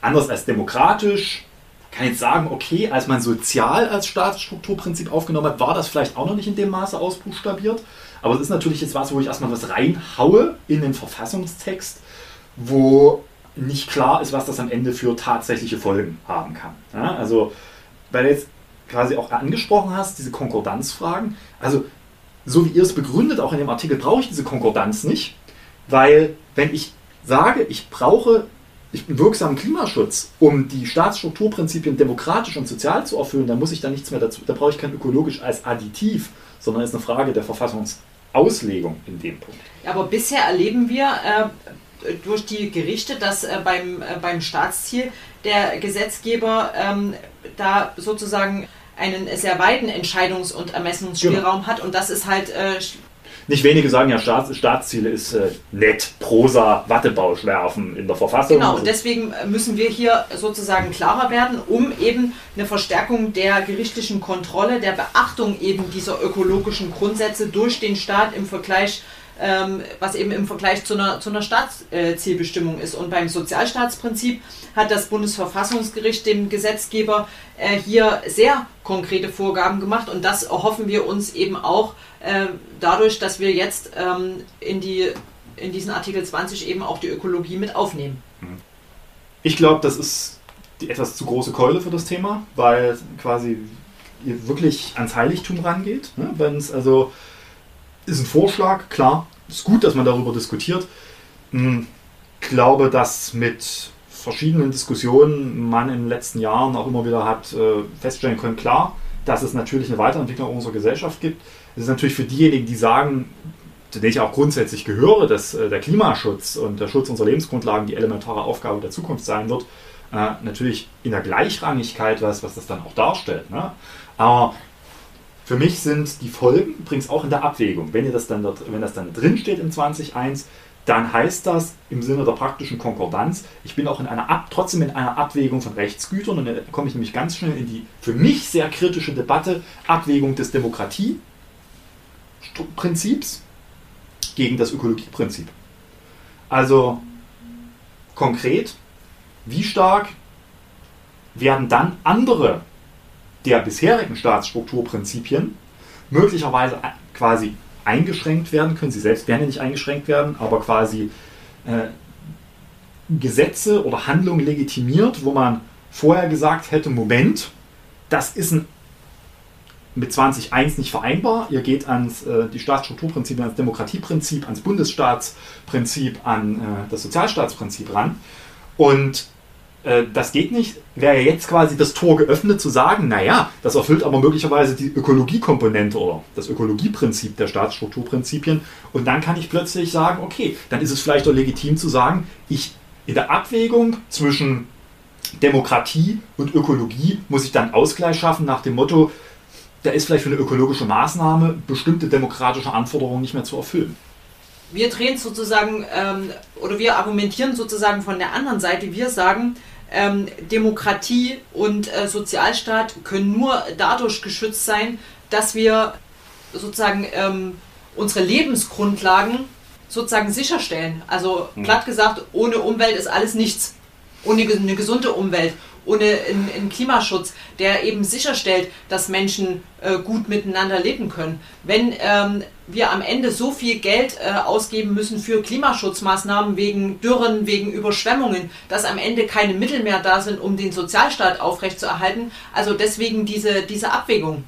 Anders als demokratisch kann ich jetzt sagen, okay, als man sozial als Staatsstrukturprinzip aufgenommen hat, war das vielleicht auch noch nicht in dem Maße ausbuchstabiert. Aber es ist natürlich jetzt was, wo ich erstmal was reinhaue in den Verfassungstext, wo nicht klar ist, was das am Ende für tatsächliche Folgen haben kann. Ja, also, weil du jetzt quasi auch angesprochen hast, diese Konkordanzfragen. Also, so wie ihr es begründet, auch in dem Artikel, brauche ich diese Konkordanz nicht, weil wenn ich sage, ich brauche einen wirksamen Klimaschutz, um die Staatsstrukturprinzipien demokratisch und sozial zu erfüllen, dann muss ich da nichts mehr dazu, da brauche ich kein ökologisch als Additiv, sondern ist eine Frage der Verfassungsauslegung in dem Punkt. Aber bisher erleben wir äh, durch die Gerichte, dass äh, beim, äh, beim Staatsziel der Gesetzgeber ähm, da sozusagen einen sehr weiten Entscheidungs- und Ermessungsspielraum genau. hat und das ist halt äh, nicht wenige sagen ja, Staats, Staatsziele ist äh, nett, Prosa, Wattebausch werfen in der Verfassung. Genau, und deswegen müssen wir hier sozusagen klarer werden, um eben eine Verstärkung der gerichtlichen Kontrolle, der Beachtung eben dieser ökologischen Grundsätze durch den Staat im Vergleich ähm, was eben im Vergleich zu einer, zu einer Staatszielbestimmung ist. Und beim Sozialstaatsprinzip hat das Bundesverfassungsgericht dem Gesetzgeber äh, hier sehr konkrete Vorgaben gemacht und das erhoffen wir uns eben auch äh, dadurch, dass wir jetzt ähm, in, die, in diesen Artikel 20 eben auch die Ökologie mit aufnehmen. Mhm. Ich glaube, das ist die etwas zu große Keule für das Thema, weil quasi ihr wirklich ans Heiligtum rangeht. Ne? Wenn es also ist ein Vorschlag, klar, ist gut, dass man darüber diskutiert. Ich hm, glaube, dass mit verschiedenen Diskussionen man in den letzten Jahren auch immer wieder hat äh, feststellen können, klar, dass es natürlich eine Weiterentwicklung unserer Gesellschaft gibt. Es ist natürlich für diejenigen, die sagen, zu denen ich auch grundsätzlich gehöre, dass äh, der Klimaschutz und der Schutz unserer Lebensgrundlagen die elementare Aufgabe der Zukunft sein wird, äh, natürlich in der Gleichrangigkeit was, was das dann auch darstellt. Ne? Aber für mich sind die Folgen übrigens auch in der Abwägung. Wenn, ihr das dann dort, wenn das dann drin steht im 20.1, dann heißt das im Sinne der praktischen Konkordanz, ich bin auch in einer Ab, trotzdem in einer Abwägung von Rechtsgütern und dann komme ich nämlich ganz schnell in die für mich sehr kritische Debatte Abwägung des Demokratieprinzips gegen das Ökologieprinzip. Also konkret, wie stark werden dann andere der bisherigen Staatsstrukturprinzipien möglicherweise quasi eingeschränkt werden können. Sie selbst werden ja nicht eingeschränkt werden, aber quasi äh, Gesetze oder Handlungen legitimiert, wo man vorher gesagt hätte, Moment, das ist ein, mit 20.1 nicht vereinbar. Ihr geht ans äh, die Staatsstrukturprinzipien, ans Demokratieprinzip, ans Bundesstaatsprinzip, an äh, das Sozialstaatsprinzip ran. Und äh, das geht nicht, wäre jetzt quasi das Tor geöffnet zu sagen, naja, das erfüllt aber möglicherweise die Ökologiekomponente oder das Ökologieprinzip der Staatsstrukturprinzipien. Und dann kann ich plötzlich sagen, okay, dann ist es vielleicht auch legitim zu sagen, ich in der Abwägung zwischen Demokratie und Ökologie muss ich dann Ausgleich schaffen nach dem Motto, da ist vielleicht für eine ökologische Maßnahme bestimmte demokratische Anforderungen nicht mehr zu erfüllen wir drehen sozusagen ähm, oder wir argumentieren sozusagen von der anderen Seite. Wir sagen, ähm, Demokratie und äh, Sozialstaat können nur dadurch geschützt sein, dass wir sozusagen ähm, unsere Lebensgrundlagen sozusagen sicherstellen. Also Mhm. platt gesagt, ohne Umwelt ist alles nichts. Ohne eine gesunde Umwelt, ohne einen, Klimaschutz, der eben sicherstellt, dass Menschen äh, gut miteinander leben können. Wenn ähm, wir am Ende so viel Geld äh, ausgeben müssen für Klimaschutzmaßnahmen wegen Dürren, wegen Überschwemmungen, dass am Ende keine Mittel mehr da sind, um den Sozialstaat aufrechtzuerhalten. Also deswegen diese, diese Abwägung.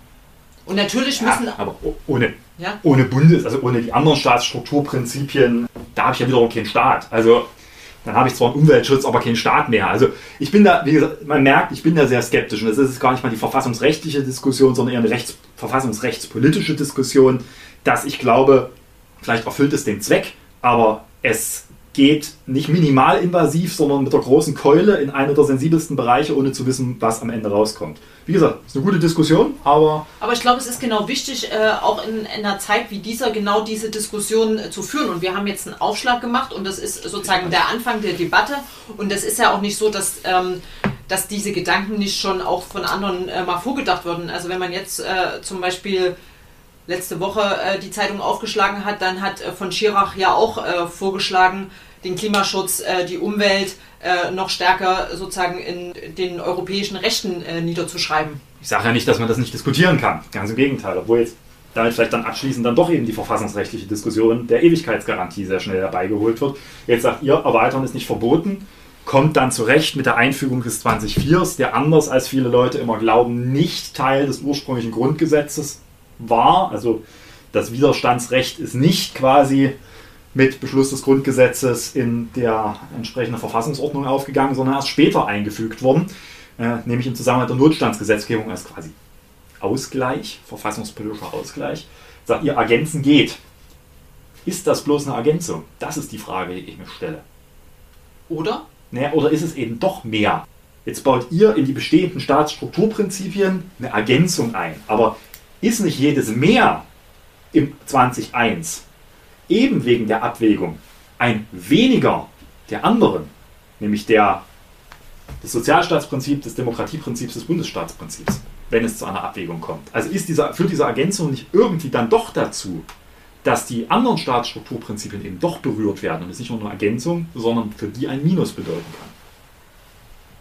Und natürlich müssen Ja, aber ohne, Ja. ohne Bundes, also ohne die anderen Staatsstrukturprinzipien, da habe ich ja wiederum keinen Staat. Also dann habe ich zwar einen Umweltschutz, aber keinen Staat mehr. Also ich bin da, wie gesagt, man merkt, ich bin da sehr skeptisch. Und das ist gar nicht mal die verfassungsrechtliche Diskussion, sondern eher eine rechts, verfassungsrechtspolitische Diskussion, dass ich glaube, vielleicht erfüllt es den Zweck, aber es geht nicht minimal invasiv, sondern mit der großen Keule in einen der sensibelsten Bereiche, ohne zu wissen, was am Ende rauskommt. Wie gesagt, ist eine gute Diskussion, aber Aber ich glaube, es ist genau wichtig, äh, auch in, in einer Zeit wie dieser genau diese Diskussion äh, zu führen. Und wir haben jetzt einen Aufschlag gemacht und das ist sozusagen der Anfang der Debatte. Und es ist ja auch nicht so, dass, ähm, dass diese Gedanken nicht schon auch von anderen äh, mal vorgedacht wurden. Also wenn man jetzt zum Beispiel letzte Woche äh, die Zeitung aufgeschlagen hat, dann hat äh, von Schirach ja auch äh, vorgeschlagen, den Klimaschutz, äh, die Umwelt äh, noch stärker sozusagen in den europäischen Rechten äh, niederzuschreiben. Ich sage ja nicht, dass man das nicht diskutieren kann. Ganz im Gegenteil. Obwohl jetzt damit vielleicht dann abschließend dann doch eben die verfassungsrechtliche Diskussion der Ewigkeitsgarantie sehr schnell herbeigeholt wird. Jetzt sagt ihr, Erweitern ist nicht verboten, kommt dann zurecht mit der Einfügung des 2004s, der anders als viele Leute immer glauben, nicht Teil des ursprünglichen Grundgesetzes war. Also das Widerstandsrecht ist nicht quasi mit Beschluss des Grundgesetzes in der entsprechenden Verfassungsordnung aufgegangen, sondern erst später eingefügt worden, äh, nämlich im Zusammenhang mit der Notstandsgesetzgebung als quasi Ausgleich, verfassungspolitischer Ausgleich. Sagt ihr, ergänzen geht. Ist das bloß eine Ergänzung? Das ist die Frage, die ich mir stelle. Oder? Naja, oder ist es eben doch mehr? Jetzt baut ihr in die bestehenden Staatsstrukturprinzipien eine Ergänzung ein. Aber ist nicht jedes Mehr im 2001 eben wegen der Abwägung ein weniger der anderen, nämlich der des Sozialstaatsprinzips, des Demokratieprinzips, des Bundesstaatsprinzips, wenn es zu einer Abwägung kommt. Also ist dieser, führt diese Ergänzung nicht irgendwie dann doch dazu, dass die anderen Staatsstrukturprinzipien eben doch berührt werden und es nicht nur eine Ergänzung, sondern für die ein Minus bedeuten kann.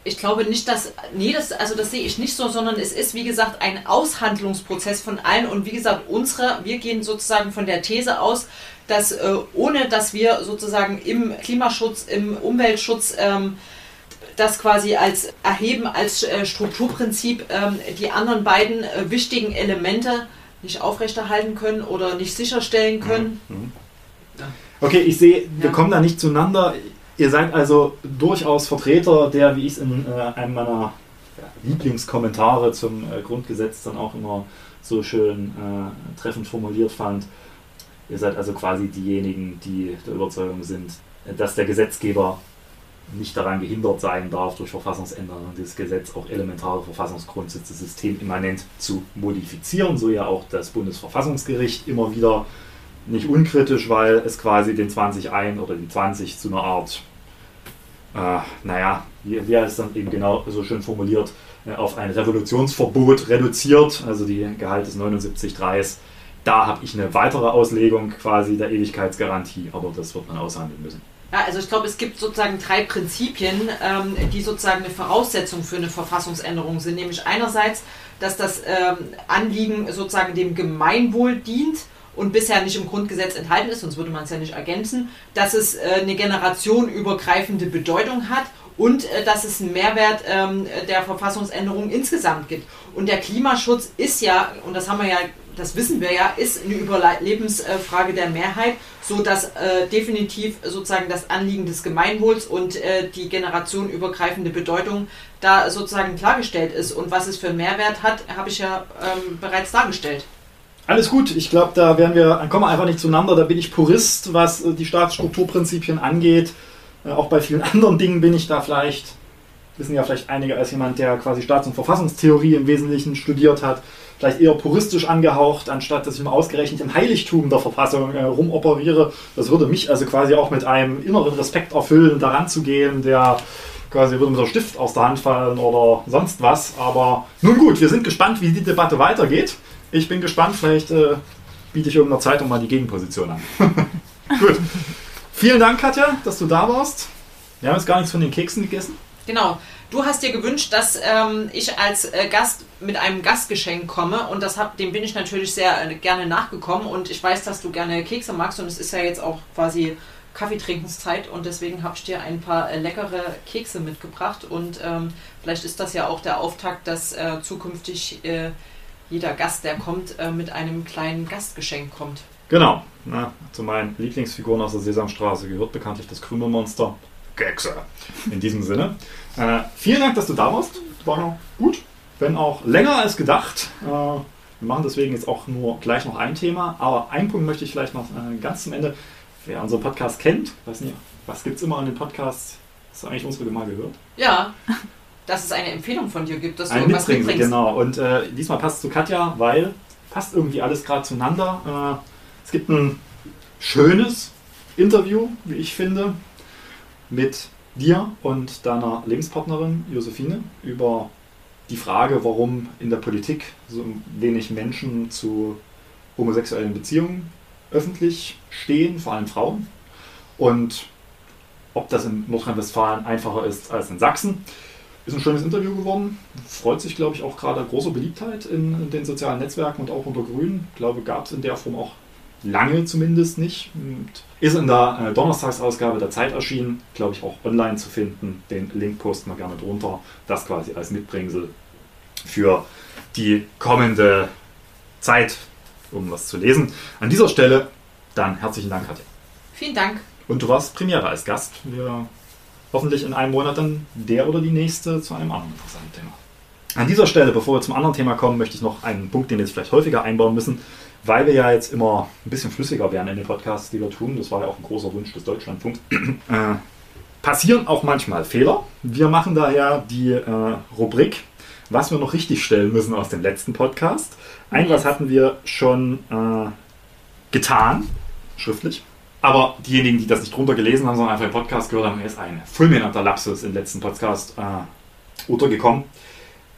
Ich glaube nicht, dass. Nee, das, also das sehe ich nicht so, sondern es ist, wie gesagt, ein Aushandlungsprozess von allen. Und wie gesagt, unsere, wir gehen sozusagen von der These aus, dass äh, ohne dass wir sozusagen im Klimaschutz, im Umweltschutz ähm, das quasi als erheben als äh, Strukturprinzip ähm, die anderen beiden äh, wichtigen Elemente nicht aufrechterhalten können oder nicht sicherstellen können. Okay, ich sehe, wir Ja. kommen da nicht zueinander. Ihr seid also durchaus Vertreter der, wie ich es in äh, einem meiner Lieblingskommentare zum äh, Grundgesetz dann auch immer so schön äh, treffend formuliert fand. Ihr seid also quasi diejenigen, die der Überzeugung sind, äh, dass der Gesetzgeber nicht daran gehindert sein darf, durch Verfassungsänderungen dieses Gesetz auch elementare Verfassungsgrundsätze systemimmanent zu modifizieren, so ja auch das Bundesverfassungsgericht immer wieder nicht unkritisch, weil es quasi den 20 ein oder die 20 zu einer Art, äh, naja, wie, wie er es dann eben genau so schön formuliert, äh, auf ein Revolutionsverbot reduziert, also die Gehalt des 79.3s. Da habe ich eine weitere Auslegung quasi der Ewigkeitsgarantie, aber das wird man aushandeln müssen. Ja, also ich glaube, es gibt sozusagen drei Prinzipien, ähm, die sozusagen eine Voraussetzung für eine Verfassungsänderung sind. Nämlich einerseits, dass das ähm, Anliegen sozusagen dem Gemeinwohl dient und bisher nicht im Grundgesetz enthalten ist, sonst würde man es ja nicht ergänzen, dass es äh, eine generationenübergreifende Bedeutung hat und äh, dass es einen Mehrwert ähm, der Verfassungsänderung insgesamt gibt. Und der Klimaschutz ist ja, und das haben wir ja, das wissen wir ja, ist eine Überlebensfrage der Mehrheit, so dass äh, definitiv sozusagen das Anliegen des Gemeinwohls und äh, die generationenübergreifende Bedeutung da sozusagen klargestellt ist. Und was es für einen Mehrwert hat, habe ich ja ähm, bereits dargestellt. Alles gut, ich glaube, da werden wir, kommen wir einfach nicht zueinander. Da bin ich Purist, was äh, die Staatsstrukturprinzipien angeht. Äh, Auch bei vielen anderen Dingen bin ich da vielleicht, wissen ja vielleicht einige als jemand, der quasi Staats- und Verfassungstheorie im Wesentlichen studiert hat, vielleicht eher puristisch angehaucht, anstatt dass ich mal ausgerechnet im Heiligtum der Verfassung äh, rumoperiere. Das würde mich also quasi auch mit einem inneren Respekt erfüllen, daran zu gehen, der quasi würde mir der Stift aus der Hand fallen oder sonst was. Aber nun gut, wir sind gespannt, wie die Debatte weitergeht. Ich bin gespannt, vielleicht äh, biete ich irgendeiner Zeitung mal die Gegenposition an. gut. Vielen Dank, Katja, dass du da warst. Wir haben jetzt gar nichts von den Keksen gegessen. Genau. Du hast dir gewünscht, dass ähm, ich als äh, Gast mit einem Gastgeschenk komme und das hab, dem bin ich natürlich sehr äh, gerne nachgekommen und ich weiß, dass du gerne Kekse magst und es ist ja jetzt auch quasi Kaffeetrinkenszeit und deswegen habe ich dir ein paar äh, leckere Kekse mitgebracht und ähm, vielleicht ist das ja auch der Auftakt, dass äh, zukünftig äh, jeder Gast, der kommt, äh, mit einem kleinen Gastgeschenk kommt. Genau. Na, zu meinen Lieblingsfiguren aus der Sesamstraße gehört bekanntlich das Krümelmonster. Kekse. In diesem Sinne. Äh, vielen Dank, dass du da warst. War noch gut, wenn auch länger als gedacht. Äh, wir machen deswegen jetzt auch nur gleich noch ein Thema, aber einen Punkt möchte ich vielleicht noch äh, ganz zum Ende. Wer unseren Podcast kennt, weiß nicht, was gibt es immer an den Podcasts? Hast du eigentlich unsere mal gehört? Ja, dass es eine Empfehlung von dir gibt, dass du Ein irgendwas Mitbringsel, mitbringst. genau. Und äh, diesmal passt zu Katja, weil passt irgendwie alles gerade zueinander. Äh, es gibt ein schönes Interview, wie ich finde, mit dir und deiner Lebenspartnerin Josephine über die Frage, warum in der Politik so wenig Menschen zu homosexuellen Beziehungen öffentlich stehen, vor allem Frauen. Und ob das in Nordrhein-Westfalen einfacher ist als in Sachsen. Ist ein schönes Interview geworden. Freut sich, glaube ich, auch gerade großer Beliebtheit in, den sozialen Netzwerken und auch unter Grünen. Ich glaube, gab es in der Form auch lange zumindest nicht. Und ist in der äh, Donnerstagsausgabe der Zeit erschienen, glaube ich, auch online zu finden. Den Link posten wir gerne drunter. Das quasi als Mitbringsel für die kommende Zeit, um was zu lesen. An dieser Stelle dann herzlichen Dank, Katja. Vielen Dank. Und du warst Premiere als Gast. Wir hoffentlich in einem Monat dann der oder die nächste zu einem anderen interessanten Thema. An dieser Stelle, bevor wir zum anderen Thema kommen, möchte ich noch einen Punkt, den wir jetzt vielleicht häufiger einbauen müssen, weil wir ja jetzt immer ein bisschen flüssiger werden in den Podcasts, die wir tun. Das war ja auch ein großer Wunsch des Deutschlandfunks. äh, passieren auch manchmal Fehler. Wir machen daher die äh, Rubrik, was wir noch richtig stellen müssen aus dem letzten Podcast. Ein was hatten wir schon äh, getan, schriftlich. Aber diejenigen, die das nicht drunter gelesen haben, sondern einfach den Podcast gehört haben, ist ein fulminanter Lapsus im letzten Podcast äh, untergekommen.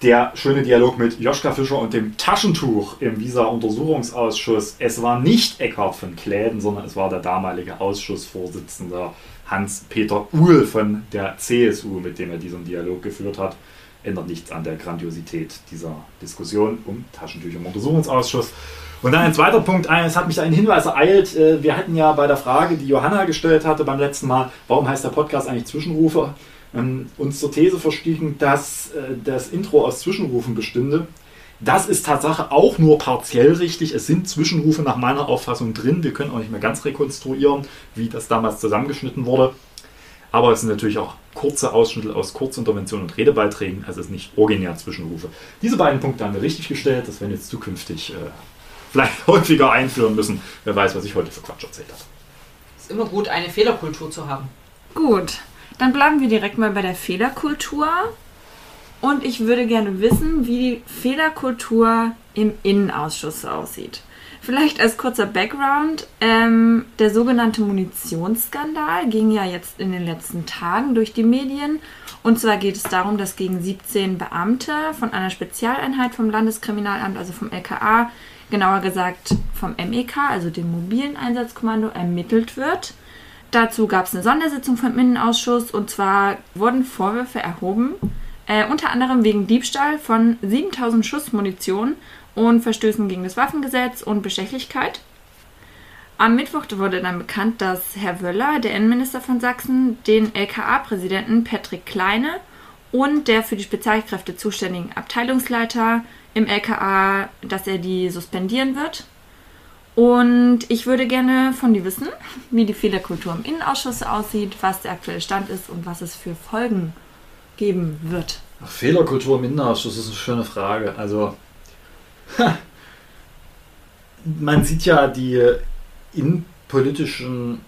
Der schöne Dialog mit Joschka Fischer und dem Taschentuch im Visa-Untersuchungsausschuss. Es war nicht Eckhard von Kläden, sondern es war der damalige Ausschussvorsitzende Hans-Peter Uhl von der CSU, mit dem er diesen Dialog geführt hat. Ändert nichts an der Grandiosität dieser Diskussion um Taschentücher im Untersuchungsausschuss. Und dann ein zweiter Punkt, es hat mich ein Hinweis ereilt. äh, Wir hatten ja bei der Frage, die Johanna gestellt hatte beim letzten Mal, warum heißt der Podcast eigentlich Zwischenrufe, ähm, uns zur These verstiegen, dass äh, das Intro aus Zwischenrufen bestünde. Das ist Tatsache auch nur partiell richtig. Es sind Zwischenrufe nach meiner Auffassung drin. Wir können auch nicht mehr ganz rekonstruieren, wie das damals zusammengeschnitten wurde. Aber es sind natürlich auch kurze Ausschnitte aus Kurzinterventionen und Redebeiträgen. Also es ist nicht originär Zwischenrufe. Diese beiden Punkte haben wir richtig gestellt. Das werden jetzt zukünftig äh, vielleicht häufiger einführen müssen. Wer weiß, was ich heute für Quatsch erzählt habe. Ist immer gut, eine Fehlerkultur zu haben. Gut, dann bleiben wir direkt mal bei der Fehlerkultur. Und ich würde gerne wissen, wie die Fehlerkultur im Innenausschuss aussieht. Vielleicht als kurzer Background, ähm, der sogenannte Munitionsskandal ging ja jetzt in den letzten Tagen durch die Medien. Und zwar geht es darum, dass gegen 17 Beamte von einer Spezialeinheit vom Landeskriminalamt, also vom LKA, genauer gesagt vom MEK, also dem mobilen Einsatzkommando, ermittelt wird. Dazu gab es eine Sondersitzung vom Innenausschuss und zwar wurden Vorwürfe erhoben, äh, unter anderem wegen Diebstahl von 7000 Schuss Munition und Verstößen gegen das Waffengesetz und Bestechlichkeit. Am Mittwoch wurde dann bekannt, dass Herr Wöller, der Innenminister von Sachsen, den LKA-Präsidenten Patrick Kleine und der für die Spezialkräfte zuständigen Abteilungsleiter im LKA, dass er die suspendieren wird. Und ich würde gerne von dir wissen, wie die Fehlerkultur im Innenausschuss aussieht, was der aktuelle Stand ist und was es für Folgen geben wird. Fehlerkultur im Innenausschuss ist eine schöne Frage. Also, man sieht ja die innenpolitischen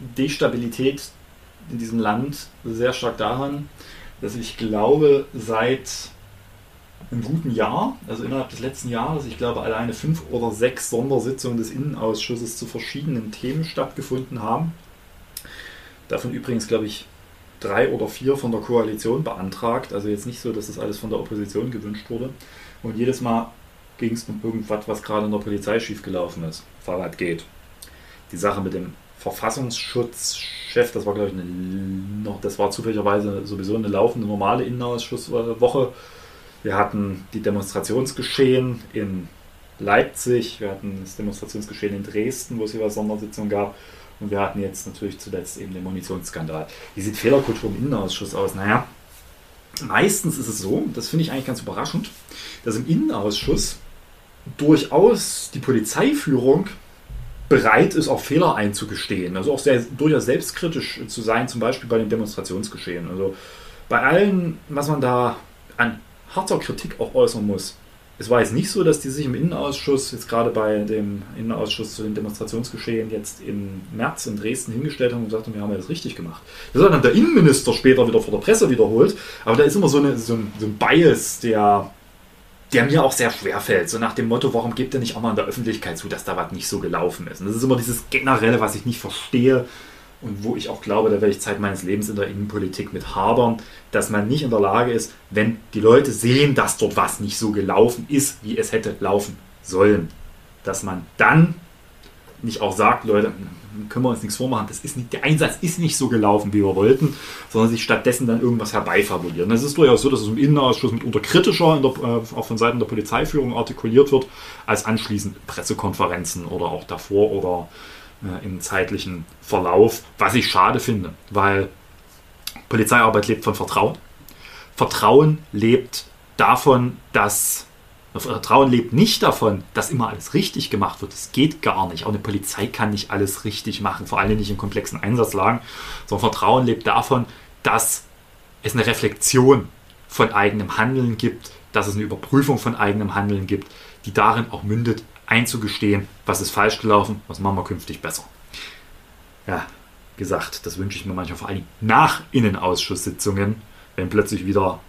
Destabilität in diesem Land sehr stark daran, dass ich glaube, seit einem guten Jahr, also innerhalb des letzten Jahres, ich glaube alleine fünf oder sechs Sondersitzungen des Innenausschusses zu verschiedenen Themen stattgefunden haben. Davon übrigens, glaube ich, drei oder vier von der Koalition beantragt. Also jetzt nicht so, dass das alles von der Opposition gewünscht wurde. Und jedes Mal ging es um irgendwas, was gerade in der Polizei schiefgelaufen ist. Fahrrad geht. Die Sache mit dem Verfassungsschutzchef, das war glaube ich eine, noch, das war zufälligerweise sowieso eine laufende normale Innenausschusswoche. Wir hatten die Demonstrationsgeschehen in Leipzig, wir hatten das Demonstrationsgeschehen in Dresden, wo es hier Sondersitzung gab. Und wir hatten jetzt natürlich zuletzt eben den Munitionsskandal. Wie sieht Fehlerkultur im Innenausschuss aus? Naja, meistens ist es so, das finde ich eigentlich ganz überraschend, dass im Innenausschuss durchaus die Polizeiführung bereit ist, auch Fehler einzugestehen. Also auch sehr, durchaus selbstkritisch zu sein, zum Beispiel bei den Demonstrationsgeschehen. Also bei allem, was man da an harter Kritik auch äußern muss, es war jetzt nicht so, dass die sich im Innenausschuss, jetzt gerade bei dem Innenausschuss zu den Demonstrationsgeschehen jetzt im März in Dresden hingestellt haben und gesagt haben, wir haben ja das richtig gemacht. Das hat dann der Innenminister später wieder vor der Presse wiederholt, aber da ist immer so, eine, so, ein, so ein Bias, der, der mir auch sehr schwer fällt. So nach dem Motto, warum gibt er nicht auch mal in der Öffentlichkeit zu, dass da was nicht so gelaufen ist? Und das ist immer dieses Generelle, was ich nicht verstehe und wo ich auch glaube, da werde ich Zeit meines Lebens in der Innenpolitik mit hadern, dass man nicht in der Lage ist, wenn die Leute sehen, dass dort was nicht so gelaufen ist, wie es hätte laufen sollen, dass man dann nicht auch sagt, Leute, können wir uns nichts vormachen, das ist nicht, der Einsatz ist nicht so gelaufen, wie wir wollten, sondern sich stattdessen dann irgendwas herbeifabulieren. Es ist durchaus so, dass es im Innenausschuss mitunter kritischer, der, äh, auch von Seiten der Polizeiführung artikuliert wird, als anschließend Pressekonferenzen oder auch davor oder äh, im zeitlichen Verlauf, was ich schade finde, weil Polizeiarbeit lebt von Vertrauen. Vertrauen lebt davon, dass Vertrauen lebt nicht davon, dass immer alles richtig gemacht wird. Das geht gar nicht. Auch eine Polizei kann nicht alles richtig machen, vor allem nicht in komplexen Einsatzlagen. Sondern Vertrauen lebt davon, dass es eine Reflexion von eigenem Handeln gibt, dass es eine Überprüfung von eigenem Handeln gibt, die darin auch mündet, einzugestehen, was ist falsch gelaufen, was machen wir künftig besser. Ja, gesagt, das wünsche ich mir manchmal vor allem nach Innenausschusssitzungen, wenn plötzlich wieder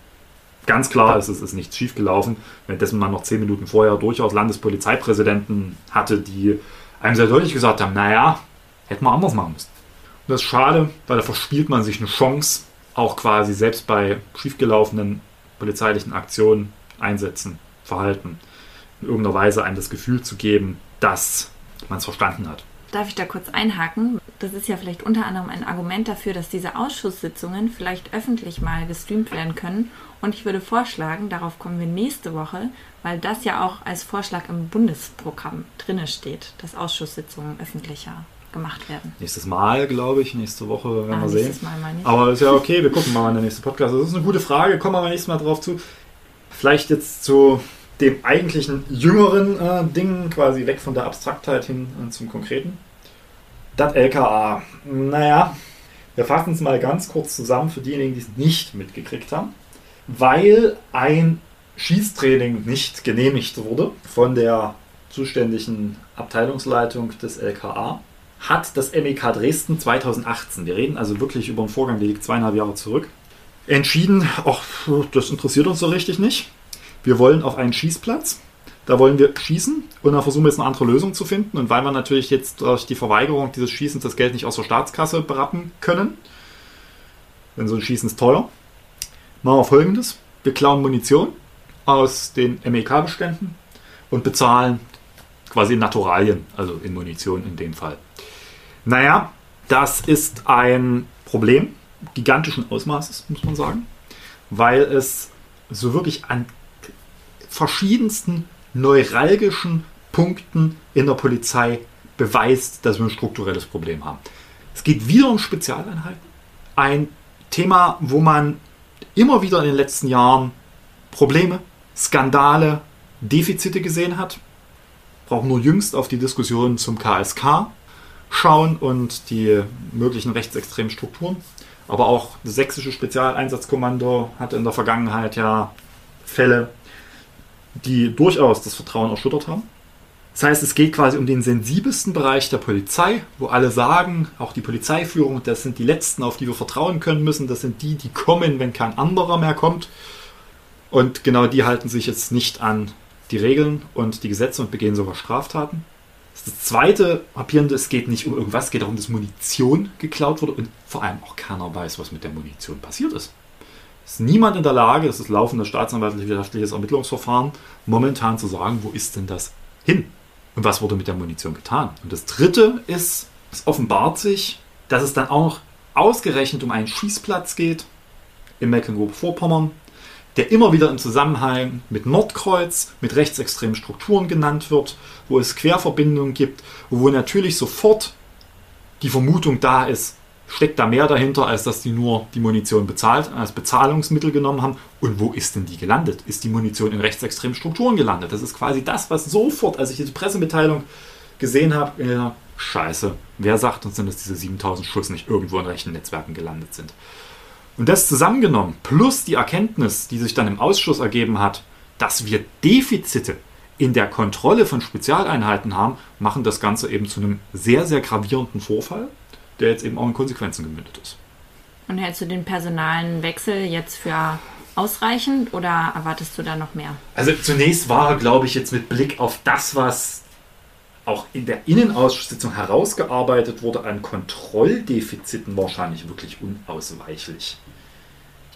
ganz klar ist, es ist nichts schiefgelaufen, währenddessen man noch zehn Minuten vorher durchaus Landespolizeipräsidenten hatte, die einem sehr deutlich gesagt haben, naja, hätten wir anders machen müssen. Und das ist schade, weil da verspielt man sich eine Chance, auch quasi selbst bei schiefgelaufenen polizeilichen Aktionen, Einsätzen, Verhalten in irgendeiner Weise einem das Gefühl zu geben, dass man es verstanden hat. Darf ich da kurz einhaken? Das ist ja vielleicht unter anderem ein Argument dafür, dass diese Ausschusssitzungen vielleicht öffentlich mal gestreamt werden können. Und ich würde vorschlagen, darauf kommen wir nächste Woche, weil das ja auch als Vorschlag im Bundesprogramm drinne steht, dass Ausschusssitzungen öffentlicher gemacht werden. Nächstes Mal, glaube ich, nächste Woche werden ah, wir sehen. Mal aber ist ja okay, wir gucken mal in der nächsten Podcast. Das ist eine gute Frage, kommen wir aber nächstes Mal drauf zu. Vielleicht jetzt zu dem eigentlichen jüngeren äh, Ding, quasi weg von der Abstraktheit hin äh, zum Konkreten. Das LKA. Naja, wir fassen es mal ganz kurz zusammen für diejenigen, die es nicht mitgekriegt haben. Weil ein Schießtraining nicht genehmigt wurde von der zuständigen Abteilungsleitung des LKA, hat das MEK Dresden 2018, wir reden also wirklich über einen Vorgang, der liegt zweieinhalb Jahre zurück, entschieden, ach, das interessiert uns so richtig nicht wir wollen auf einen Schießplatz, da wollen wir schießen und dann versuchen wir jetzt eine andere Lösung zu finden. Und weil wir natürlich jetzt durch die Verweigerung dieses Schießens das Geld nicht aus der Staatskasse berappen können, denn so ein Schießen ist teuer, machen wir folgendes. Wir klauen Munition aus den MEK-Beständen und bezahlen quasi in Naturalien, also in Munition in dem Fall. Naja, das ist ein Problem gigantischen Ausmaßes, muss man sagen, weil es so wirklich an verschiedensten neuralgischen Punkten in der Polizei beweist, dass wir ein strukturelles Problem haben. Es geht wieder um Spezialeinheiten. Ein Thema, wo man immer wieder in den letzten Jahren Probleme, Skandale, Defizite gesehen hat. Brauchen nur jüngst auf die Diskussion zum KSK schauen und die möglichen rechtsextremen Strukturen. Aber auch das sächsische Spezialeinsatzkommando hatte in der Vergangenheit ja Fälle, die durchaus das Vertrauen erschüttert haben. Das heißt, es geht quasi um den sensibelsten Bereich der Polizei, wo alle sagen, auch die Polizeiführung, das sind die Letzten, auf die wir vertrauen können müssen, das sind die, die kommen, wenn kein anderer mehr kommt. Und genau die halten sich jetzt nicht an die Regeln und die Gesetze und begehen sogar Straftaten. Das zweite Papierende, es geht nicht um irgendwas, es geht darum, dass Munition geklaut wurde und vor allem auch keiner weiß, was mit der Munition passiert ist. Ist niemand in der Lage, das ist laufendes staatsanwaltliches Ermittlungsverfahren, momentan zu sagen, wo ist denn das hin? Und was wurde mit der Munition getan? Und das dritte ist, es offenbart sich, dass es dann auch noch ausgerechnet um einen Schießplatz geht in Mecklenburg-Vorpommern, der immer wieder im Zusammenhang mit Nordkreuz, mit rechtsextremen Strukturen genannt wird, wo es Querverbindungen gibt, wo natürlich sofort die Vermutung da ist, steckt da mehr dahinter, als dass die nur die Munition bezahlt, als Bezahlungsmittel genommen haben. Und wo ist denn die gelandet? Ist die Munition in rechtsextremen Strukturen gelandet? Das ist quasi das, was sofort, als ich diese Pressemitteilung gesehen habe, ja, scheiße, wer sagt uns denn, dass diese 7000 Schuss nicht irgendwo in rechten Netzwerken gelandet sind? Und das zusammengenommen, plus die Erkenntnis, die sich dann im Ausschuss ergeben hat, dass wir Defizite in der Kontrolle von Spezialeinheiten haben, machen das Ganze eben zu einem sehr, sehr gravierenden Vorfall, der jetzt eben auch in Konsequenzen gemündet ist. Und hältst du den personalen Wechsel jetzt für ausreichend oder erwartest du da noch mehr? Also zunächst war glaube ich, jetzt mit Blick auf das, was auch in der Innenausschusssitzung herausgearbeitet wurde, an Kontrolldefiziten wahrscheinlich wirklich unausweichlich.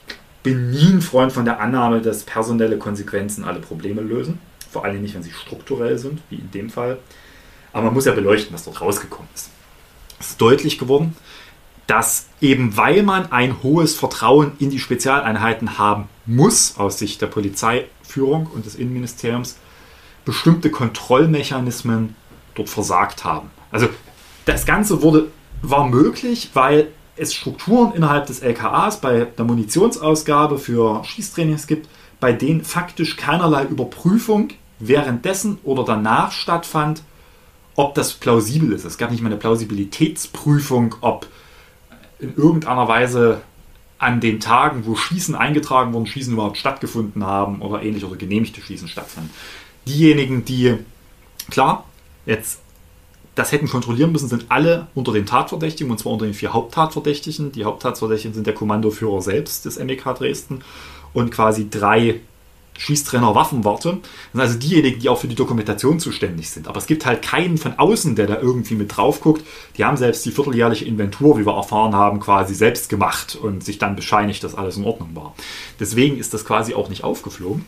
Ich bin nie ein Freund von der Annahme, dass personelle Konsequenzen alle Probleme lösen. Vor allem nicht, wenn sie strukturell sind, wie in dem Fall. Aber man muss ja beleuchten, was dort rausgekommen ist. Ist deutlich geworden, dass eben weil man ein hohes Vertrauen in die Spezialeinheiten haben muss, aus Sicht der Polizeiführung und des Innenministeriums, bestimmte Kontrollmechanismen dort versagt haben. Also das Ganze wurde, war möglich, weil es Strukturen innerhalb des LKAs bei der Munitionsausgabe für Schießtrainings gibt, bei denen faktisch keinerlei Überprüfung währenddessen oder danach stattfand, ob das plausibel ist. Es gab nicht mal eine Plausibilitätsprüfung, ob in irgendeiner Weise an den Tagen, wo Schießen eingetragen wurden, Schießen überhaupt stattgefunden haben oder ähnlich oder genehmigte Schießen stattfanden. Diejenigen, die, klar, jetzt das hätten kontrollieren müssen, sind alle unter den Tatverdächtigen, und zwar unter den vier Haupttatverdächtigen. Die Haupttatverdächtigen sind der Kommandoführer selbst des MEK Dresden und quasi drei Schießtrainer Waffenwarte. Sind also diejenigen, die auch für die Dokumentation zuständig sind. Aber es gibt halt keinen von außen, der da irgendwie mit drauf guckt. Die haben selbst die vierteljährliche Inventur, wie wir erfahren haben, quasi selbst gemacht und sich dann bescheinigt, dass alles in Ordnung war. Deswegen ist das quasi auch nicht aufgeflogen.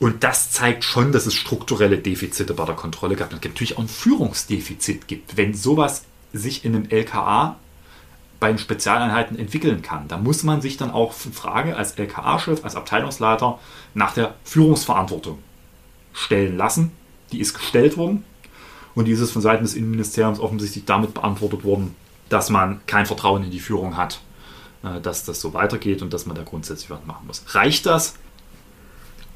Und das zeigt schon, dass es strukturelle Defizite bei der Kontrolle gab. Und natürlich auch ein Führungsdefizit gibt. Wenn sowas sich in einem LKA bei den Spezialeinheiten entwickeln kann, da muss man sich dann auch in Frage als LKA-Chef, als Abteilungsleiter nach der Führungsverantwortung stellen lassen. Die ist gestellt worden. Und die ist von Seiten des Innenministeriums offensichtlich damit beantwortet worden, dass man kein Vertrauen in die Führung hat, äh, dass das so weitergeht und dass man da grundsätzlich was machen muss. Reicht das?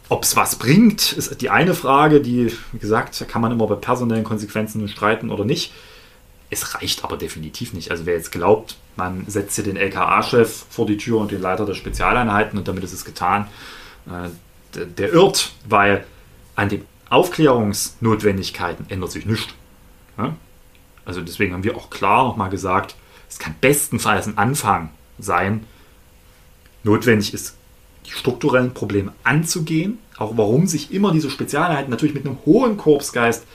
Ob es was bringt, ist die eine Frage, die, wie gesagt, kann man immer bei personellen Konsequenzen streiten oder nicht. Es reicht aber definitiv nicht. Also wer jetzt glaubt, man setzt hier den LKA-Chef vor die Tür und den Leiter der Spezialeinheiten und damit ist es getan, äh, der, irrt, weil an den Aufklärungsnotwendigkeiten ändert sich nichts. Ja? Also deswegen haben wir auch klar nochmal gesagt, es kann bestenfalls ein Anfang sein. Notwendig ist die strukturellen Probleme anzugehen, auch warum sich immer diese Spezialeinheiten natürlich mit einem hohen Korpsgeist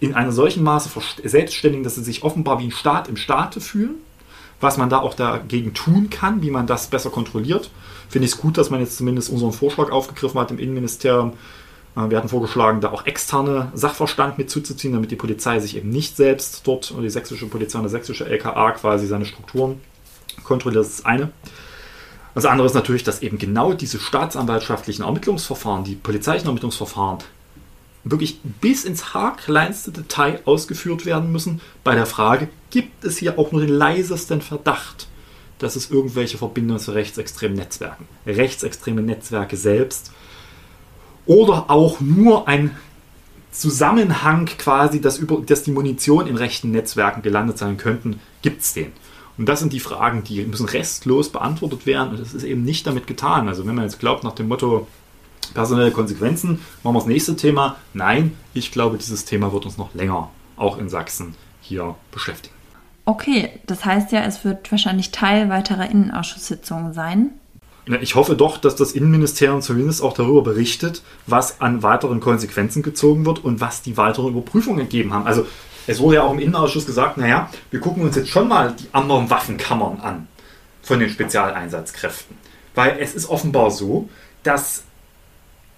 in einem solchen Maße selbstständigen, dass sie sich offenbar wie ein Staat im Staate fühlen, was man da auch dagegen tun kann, wie man das besser kontrolliert. Finde ich es gut, dass man jetzt zumindest unseren Vorschlag aufgegriffen hat im Innenministerium. Äh, wir hatten vorgeschlagen, da auch externe Sachverstand mit zuzuziehen, damit die Polizei sich eben nicht selbst dort, oder die sächsische Polizei und der sächsische LKA quasi seine Strukturen kontrolliert. Das ist das eine. Das andere ist natürlich, dass eben genau diese staatsanwaltschaftlichen Ermittlungsverfahren, die polizeilichen Ermittlungsverfahren, wirklich bis ins haarkleinste Detail ausgeführt werden müssen bei der Frage, gibt es hier auch nur den leisesten Verdacht, dass es irgendwelche Verbindungen zu rechtsextremen Netzwerken, rechtsextreme Netzwerke selbst oder auch nur ein Zusammenhang quasi, dass, über, dass die Munition in rechten Netzwerken gelandet sein könnten, gibt es den. Und das sind die Fragen, die müssen restlos beantwortet werden. Und das ist eben nicht damit getan. Also wenn man jetzt glaubt nach dem Motto personelle Konsequenzen, machen wir das nächste Thema. Nein, ich glaube, dieses Thema wird uns noch länger, auch in Sachsen, hier beschäftigen. Okay, das heißt ja, es wird wahrscheinlich Teil weiterer Innenausschusssitzungen sein. Ich hoffe doch, dass das Innenministerium zumindest auch darüber berichtet, was an weiteren Konsequenzen gezogen wird und was die weiteren Überprüfungen gegeben haben. Also es wurde ja auch im Innenausschuss gesagt, naja, wir gucken uns jetzt schon mal die anderen Waffenkammern an von den Spezialeinsatzkräften. Weil es ist offenbar so, dass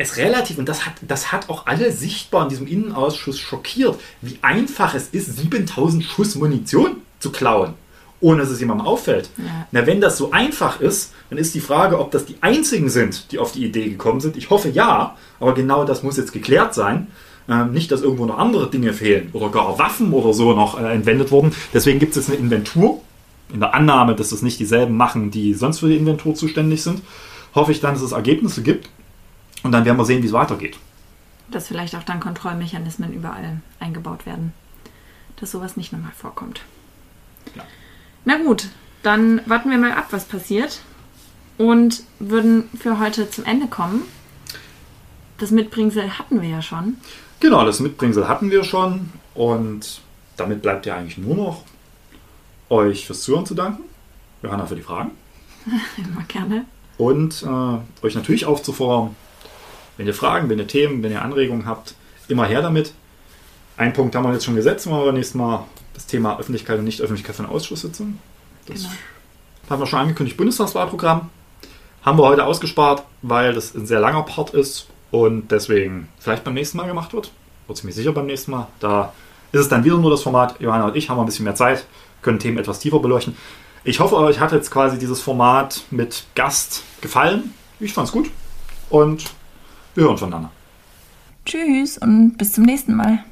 es relativ, und das hat, das hat auch alle sichtbar in diesem Innenausschuss schockiert, wie einfach es ist, 7000 Schuss Munition zu klauen ohne dass es jemandem auffällt. Ja. Na, wenn das so einfach ist, dann ist die Frage, ob das die einzigen sind, die auf die Idee gekommen sind. Ich hoffe ja, aber genau das muss jetzt geklärt sein. Ähm, nicht, dass irgendwo noch andere Dinge fehlen oder gar Waffen oder so noch äh, entwendet wurden. Deswegen gibt es jetzt eine Inventur. In der Annahme, dass es nicht dieselben machen, die sonst für die Inventur zuständig sind, hoffe ich dann, dass es Ergebnisse gibt. Und dann werden wir sehen, wie es weitergeht. Dass vielleicht auch dann Kontrollmechanismen überall eingebaut werden. Dass sowas nicht nochmal vorkommt. Ja. Na gut, dann warten wir mal ab, was passiert und würden für heute zum Ende kommen. Das Mitbringsel hatten wir ja schon. Genau, das Mitbringsel hatten wir schon und damit bleibt ja eigentlich nur noch euch fürs Zuhören zu danken. Johanna für die Fragen. Immer gerne. Und äh, euch natürlich aufzufordern, wenn ihr Fragen, wenn ihr Themen, wenn ihr Anregungen habt, immer her damit. Ein Punkt haben wir jetzt schon gesetzt, machen wir nächstes Mal das Thema Öffentlichkeit und Nicht-Öffentlichkeit von Ausschusssitzungen. Das genau. haben wir schon angekündigt, Bundestagswahlprogramm. Haben wir heute ausgespart, weil das ein sehr langer Part ist und deswegen vielleicht beim nächsten Mal gemacht wird. Wird ziemlich sicher beim nächsten Mal. Da ist es dann wieder nur das Format. Johanna und ich haben ein bisschen mehr Zeit, können Themen etwas tiefer beleuchten. Ich hoffe, euch hat jetzt quasi dieses Format mit Gast gefallen. Ich fand es gut und hören voneinander. Tschüss und bis zum nächsten Mal.